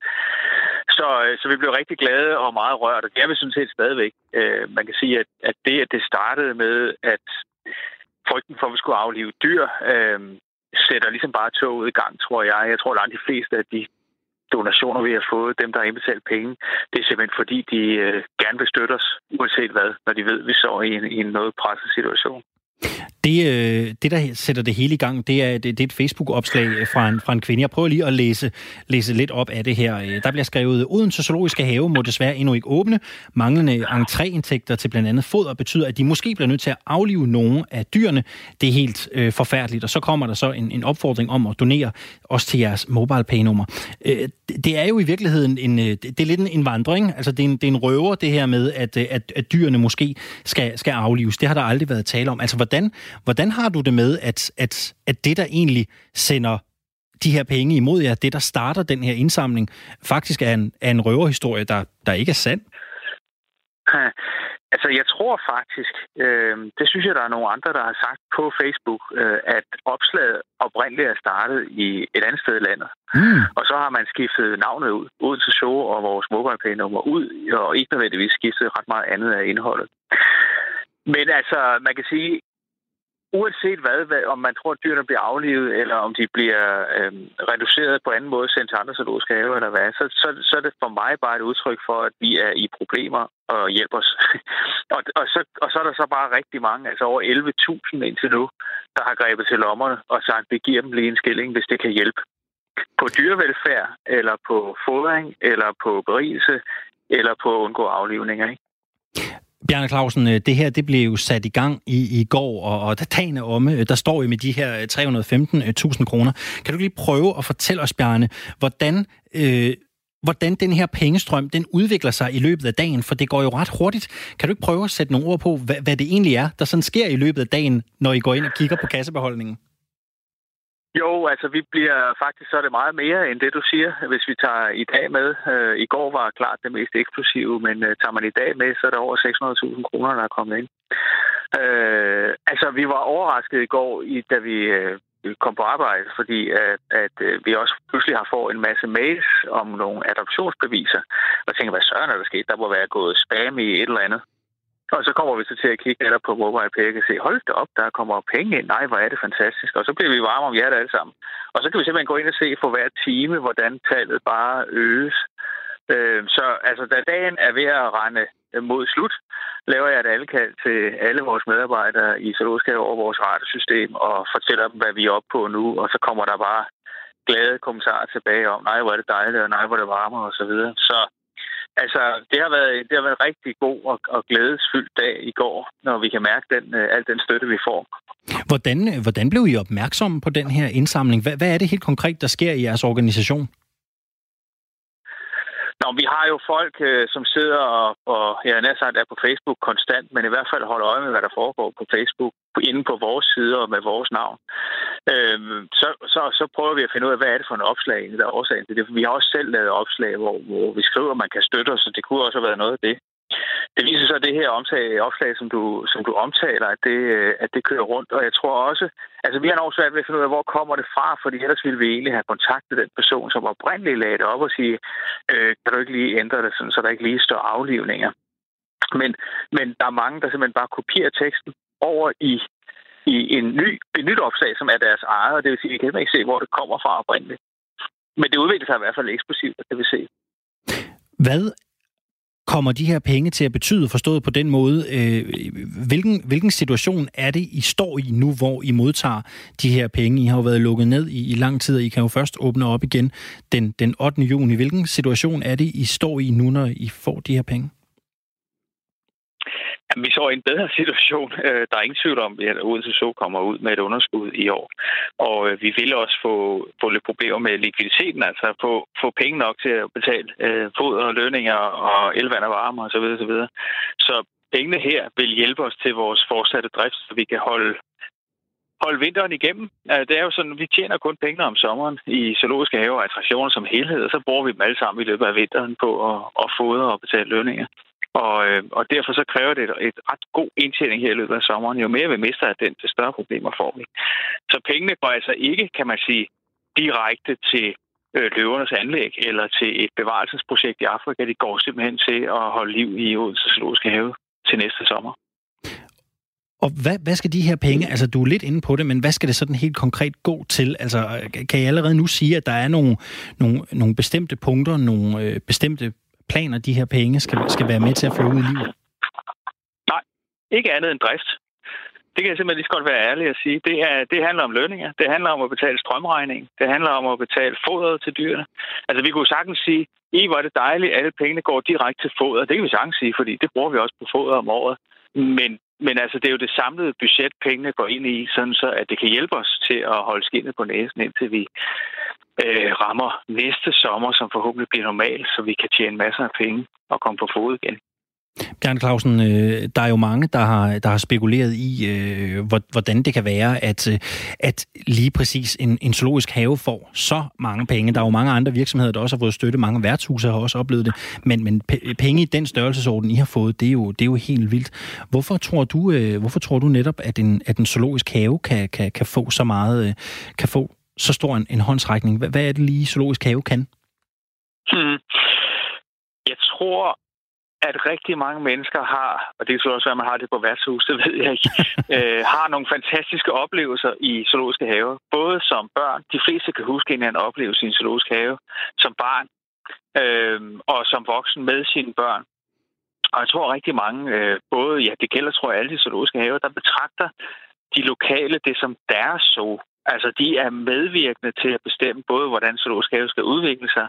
Speaker 5: Så, øh, så vi blev rigtig glade og meget rørt, og det er vi sådan set stadigvæk. Man kan sige, at, at det, at det startede med, at frygten for, at vi skulle aflive dyr, øh, sætter ligesom bare toget i gang, tror jeg. Jeg tror, langt de fleste af de donationer, vi har fået, dem, der har indbetalt penge, det er simpelthen fordi, de øh, gerne vil støtte os, uanset hvad, når de ved, at vi står i en, i en noget presset situation.
Speaker 1: Det, øh, det, der sætter det hele i gang, det er, det, det er et Facebook-opslag fra en, fra en kvinde. Jeg prøver lige at læse, læse lidt op af det her. Øh, der bliver skrevet, Odense Zoologiske Have må desværre endnu ikke åbne. Manglende entréindtægter til blandt andet foder betyder, at de måske bliver nødt til at aflive nogle af dyrene. Det er helt øh, forfærdeligt. Og så kommer der så en, en opfordring om at donere også til jeres mobile pay nummer. Øh, det er jo i virkeligheden en, øh, det er lidt en vandring. Altså det er en, det er en røver, det her med, at, øh, at, at dyrene måske skal, skal aflives. Det har der aldrig været tale om. Altså hvordan Hvordan har du det med, at, at, at det, der egentlig sender de her penge imod jer, det, der starter den her indsamling, faktisk er en, er en røverhistorie, der, der ikke er sand?
Speaker 5: Altså, jeg tror faktisk, øh, det synes jeg, der er nogle andre, der har sagt på Facebook, øh, at opslaget oprindeligt er startet i et andet sted i landet. Mm. Og så har man skiftet navnet ud, ud til show og vores mobile nummer ud, og ikke nødvendigvis skiftet ret meget andet af indholdet. Men altså, man kan sige, uanset hvad, hvad, om man tror, at dyrene bliver aflivet, eller om de bliver øh, reduceret på anden måde, sendt til andre zoologiske haver, eller hvad, så, så, så er det for mig bare et udtryk for, at vi er i problemer og hjælper os. og, og, så, og så er der så bare rigtig mange, altså over 11.000 indtil nu, der har grebet til lommerne og sagt, vi giver dem lige en skilling, hvis det kan hjælpe. På dyrevelfærd, eller på fodring, eller på berigelse, eller på at undgå aflivninger. Ikke?
Speaker 1: Bjarne Clausen, øh, det her det blev jo sat i gang i, i går, og, og der tagene omme, øh, der står jo med de her øh, 315.000 kroner. Kan du lige prøve at fortælle os, Bjarne, hvordan, øh, hvordan den her pengestrøm den udvikler sig i løbet af dagen? For det går jo ret hurtigt. Kan du ikke prøve at sætte nogle ord på, hvad, hvad det egentlig er, der sådan sker i løbet af dagen, når I går ind og kigger på kassebeholdningen?
Speaker 5: Jo, altså vi bliver faktisk så er det meget mere end det, du siger, hvis vi tager i dag med. Øh, I går var klart det mest eksplosive, men øh, tager man i dag med, så er der over 600.000 kroner, der er kommet ind. Øh, altså, vi var overrasket i går, i, da vi øh, kom på arbejde, fordi øh, at, at vi også pludselig har fået en masse mails om nogle adoptionsbeviser. Og tænker, hvad søren er der sket? Der må være gået spam i et eller andet. Og så kommer vi så til at kigge netop på MobilePay og se, hold da op, der kommer penge ind. Nej, hvor er det fantastisk. Og så bliver vi varme om hjertet alle sammen. Og så kan vi simpelthen gå ind og se for hver time, hvordan tallet bare øges. Øh, så altså, da dagen er ved at rende øh, mod slut, laver jeg et alkald til alle vores medarbejdere i Zoologisk over vores radiosystem og fortæller dem, hvad vi er oppe på nu. Og så kommer der bare glade kommentarer tilbage om, nej, hvor er det dejligt, og nej, hvor er det varmer, og så videre. Så Altså, det har været, det har været en rigtig god og, og glædesfyldt dag i går, når vi kan mærke den, øh, al den støtte, vi får.
Speaker 1: Hvordan, øh, hvordan blev I opmærksomme på den her indsamling? Hvad, hvad er det helt konkret, der sker i jeres organisation?
Speaker 5: Nå, vi har jo folk, øh, som sidder og, og ja, nær sagt er på Facebook konstant, men i hvert fald holder øje med, hvad der foregår på Facebook, inde på vores sider og med vores navn. Øhm, så, så, så prøver vi at finde ud af, hvad er det for en opslag, der er årsagen til det. Vi har også selv lavet opslag, hvor, hvor vi skriver, at man kan støtte os, så det kunne også have været noget af det. Det viser sig, at det her omtag, opslag, som du, som du omtaler, at det, øh, at det kører rundt. Og jeg tror også, altså vi har nok svært ved at finde ud af, hvor kommer det fra, fordi ellers ville vi egentlig have kontaktet den person, som oprindeligt lagde det op og sige, øh, kan du ikke lige ændre det, sådan, så der ikke lige står aflivninger. Men, men der er mange, der simpelthen bare kopierer teksten over i, i en ny, et nyt opslag, som er deres eget, og det vil sige, at vi kan ikke se, hvor det kommer fra oprindeligt. Men det udvikler sig i hvert fald eksplosivt, det vil se.
Speaker 1: Hvad kommer de her penge til at betyde, forstået på den måde? Øh, hvilken, hvilken situation er det, I står i nu, hvor I modtager de her penge? I har jo været lukket ned i, i lang tid, og I kan jo først åbne op igen den, den 8. juni. Hvilken situation er det, I står i nu, når I får de her penge?
Speaker 5: Vi så en bedre situation. Øh, der er ingen tvivl om, at Odense så kommer ud med et underskud i år. Og øh, vi vil også få, få lidt problemer med likviditeten, altså få, få penge nok til at betale øh, fod og lønninger og elvand og varme osv. Så, videre, så, videre. så pengene her vil hjælpe os til vores fortsatte drift, så vi kan holde holde vinteren igennem. Øh, det er jo sådan, vi tjener kun penge om sommeren i zoologiske haver og attraktioner som helhed, og så bruger vi dem alle sammen i løbet af vinteren på at, at fodre og betale lønninger. Og, øh, og derfor så kræver det et, et ret god indtjening her i løbet af sommeren. Jo mere vi mister af den, til større problemer får vi. Så pengene går altså ikke, kan man sige, direkte til øh, løvernes anlæg eller til et bevarelsesprojekt i Afrika. De går simpelthen til at holde liv i Odense Zoologiske Have til næste sommer.
Speaker 1: Og hvad, hvad skal de her penge, altså du er lidt inde på det, men hvad skal det sådan helt konkret gå til? Altså øh, kan I allerede nu sige, at der er nogle, nogle, nogle bestemte punkter, nogle øh, bestemte planer, de her penge skal, skal være med til at føre ud i livet?
Speaker 5: Nej, ikke andet end drift. Det kan jeg simpelthen lige så godt være ærlig at sige. Det, er, det handler om lønninger. Det handler om at betale strømregning. Det handler om at betale fodret til dyrene. Altså, vi kunne sagtens sige, i hvor er det dejligt, at alle pengene går direkte til foder. Det kan vi sagtens sige, fordi det bruger vi også på foder om året. Men, men altså, det er jo det samlede budget, pengene går ind i, sådan så at det kan hjælpe os til at holde skinnet på næsen, indtil vi øh, rammer næste sommer, som forhåbentlig bliver normal, så vi kan tjene masser af penge og komme på fod igen.
Speaker 1: Gerne Clausen, øh, der er jo mange, der har, der har spekuleret i, øh, hvordan det kan være, at, øh, at lige præcis en, en zoologisk have får så mange penge. Der er jo mange andre virksomheder, der også har fået støtte. Mange værtshuse har også oplevet det. Men, men penge i den størrelsesorden, I har fået, det er jo, det er jo helt vildt. Hvorfor tror du, øh, hvorfor tror du netop, at en, at en zoologisk have kan, kan, kan få så meget, øh, kan få så stor en, en håndsrækning? Hvad, hvad er det lige, zoologisk have kan?
Speaker 5: Hmm. Jeg tror, at rigtig mange mennesker har, og det er så også, at man har det på værtshus, det ved jeg ikke, øh, har nogle fantastiske oplevelser i zoologiske haver. Både som børn, de fleste kan huske en anden oplevelse i en zoologisk have, som barn øh, og som voksen med sine børn. Og jeg tror rigtig mange, øh, både, ja, det gælder tror jeg alle de zoologiske haver, der betragter de lokale det som deres zoo. Altså, de er medvirkende til at bestemme både, hvordan zoologisk have skal udvikle sig,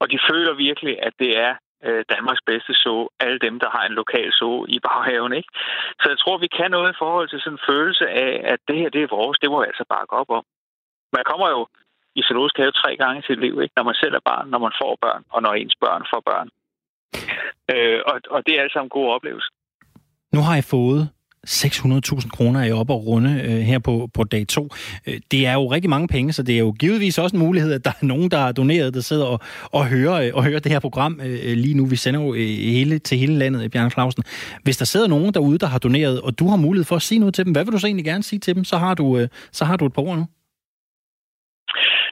Speaker 5: og de føler virkelig, at det er øh, Danmarks bedste så alle dem, der har en lokal så i baghaven. Ikke? Så jeg tror, vi kan noget i forhold til sådan en følelse af, at det her det er vores, det må vi altså bakke op om. Man kommer jo i zoologisk have tre gange i sit liv, ikke? når man selv er barn, når man får børn, og når ens børn får børn. Øh, og, og det er altså en god oplevelse.
Speaker 1: Nu har jeg fået 600.000 kroner er op og runde øh, her på, på dag to. Øh, det er jo rigtig mange penge, så det er jo givetvis også en mulighed, at der er nogen, der har doneret, der sidder og, og, hører, øh, og hører det her program øh, øh lige nu. Vi sender jo øh, hele, til hele landet, øh, Bjørn Clausen. Hvis der sidder nogen derude, der har doneret, og du har mulighed for at sige noget til dem, hvad vil du så egentlig gerne sige til dem? Så har du, øh, så har du et par ord nu.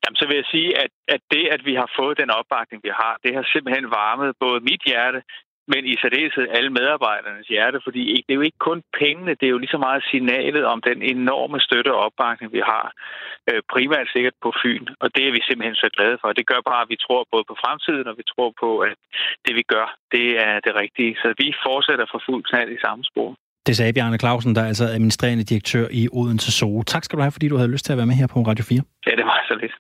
Speaker 5: Jamen, så vil jeg sige, at, at det, at vi har fået den opbakning, vi har, det har simpelthen varmet både mit hjerte, men i særdeleshed alle medarbejdernes hjerte, fordi det er jo ikke kun pengene, det er jo lige så meget signalet om den enorme støtte og opbakning, vi har, øh, primært sikkert på Fyn, og det er vi simpelthen så glade for. Det gør bare, at vi tror både på fremtiden, og vi tror på, at det vi gør, det er det rigtige. Så vi fortsætter for fuld knald i samme spor.
Speaker 1: Det sagde Bjarne Clausen, der er altså administrerende direktør i Odense Zoo. Tak skal du have, fordi du havde lyst til at være med her på Radio 4.
Speaker 5: Ja, det var så lidt.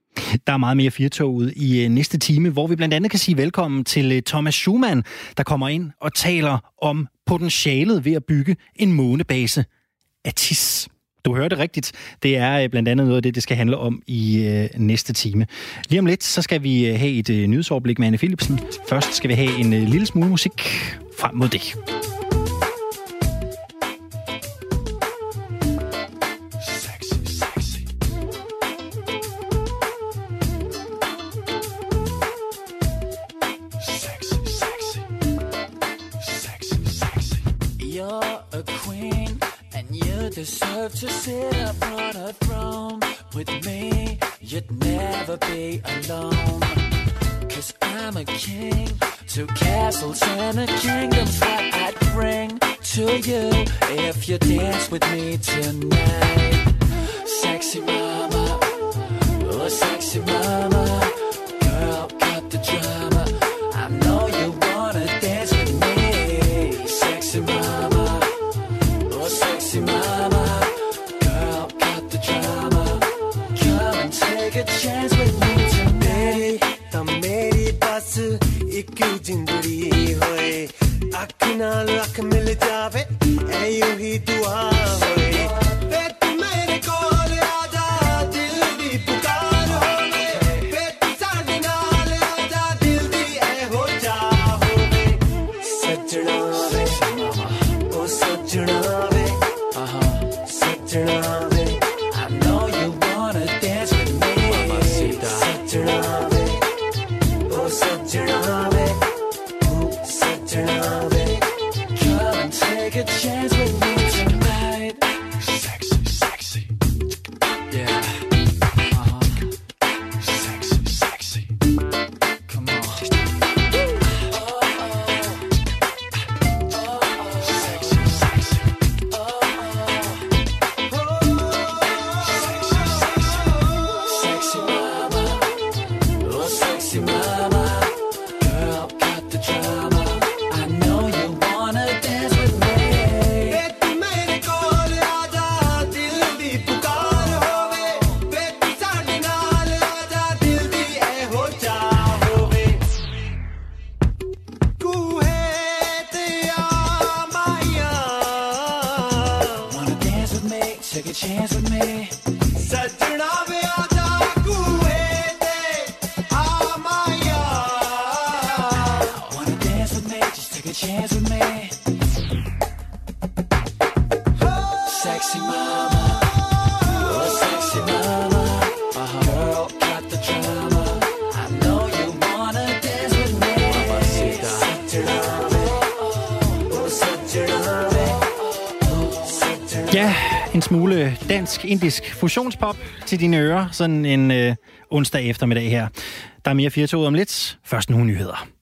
Speaker 1: Der er meget mere firtog ud i øh, næste time, hvor vi blandt andet kan sige velkommen til øh, Thomas Schumann, der kommer ind og taler om potentialet ved at bygge en månebase. Atis. Du hører det rigtigt. Det er øh, blandt andet noget af det, det skal handle om i øh, næste time. Lige om lidt, så skal vi have et øh, nyhedsoverblik med Anne Philipsen. Først skal vi have en øh, lille smule musik frem mod det. Deserve to sit upon a throne with me. You'd never be alone. Cause I'm a king, two castles and a kingdom's what I'd bring to you if you dance with me tonight. Sexy mama, oh sexy mama,
Speaker 6: love it. indisk fusionspop til dine ører sådan en øh, onsdag eftermiddag her. Der er mere 4 om lidt. Først nogle nyheder.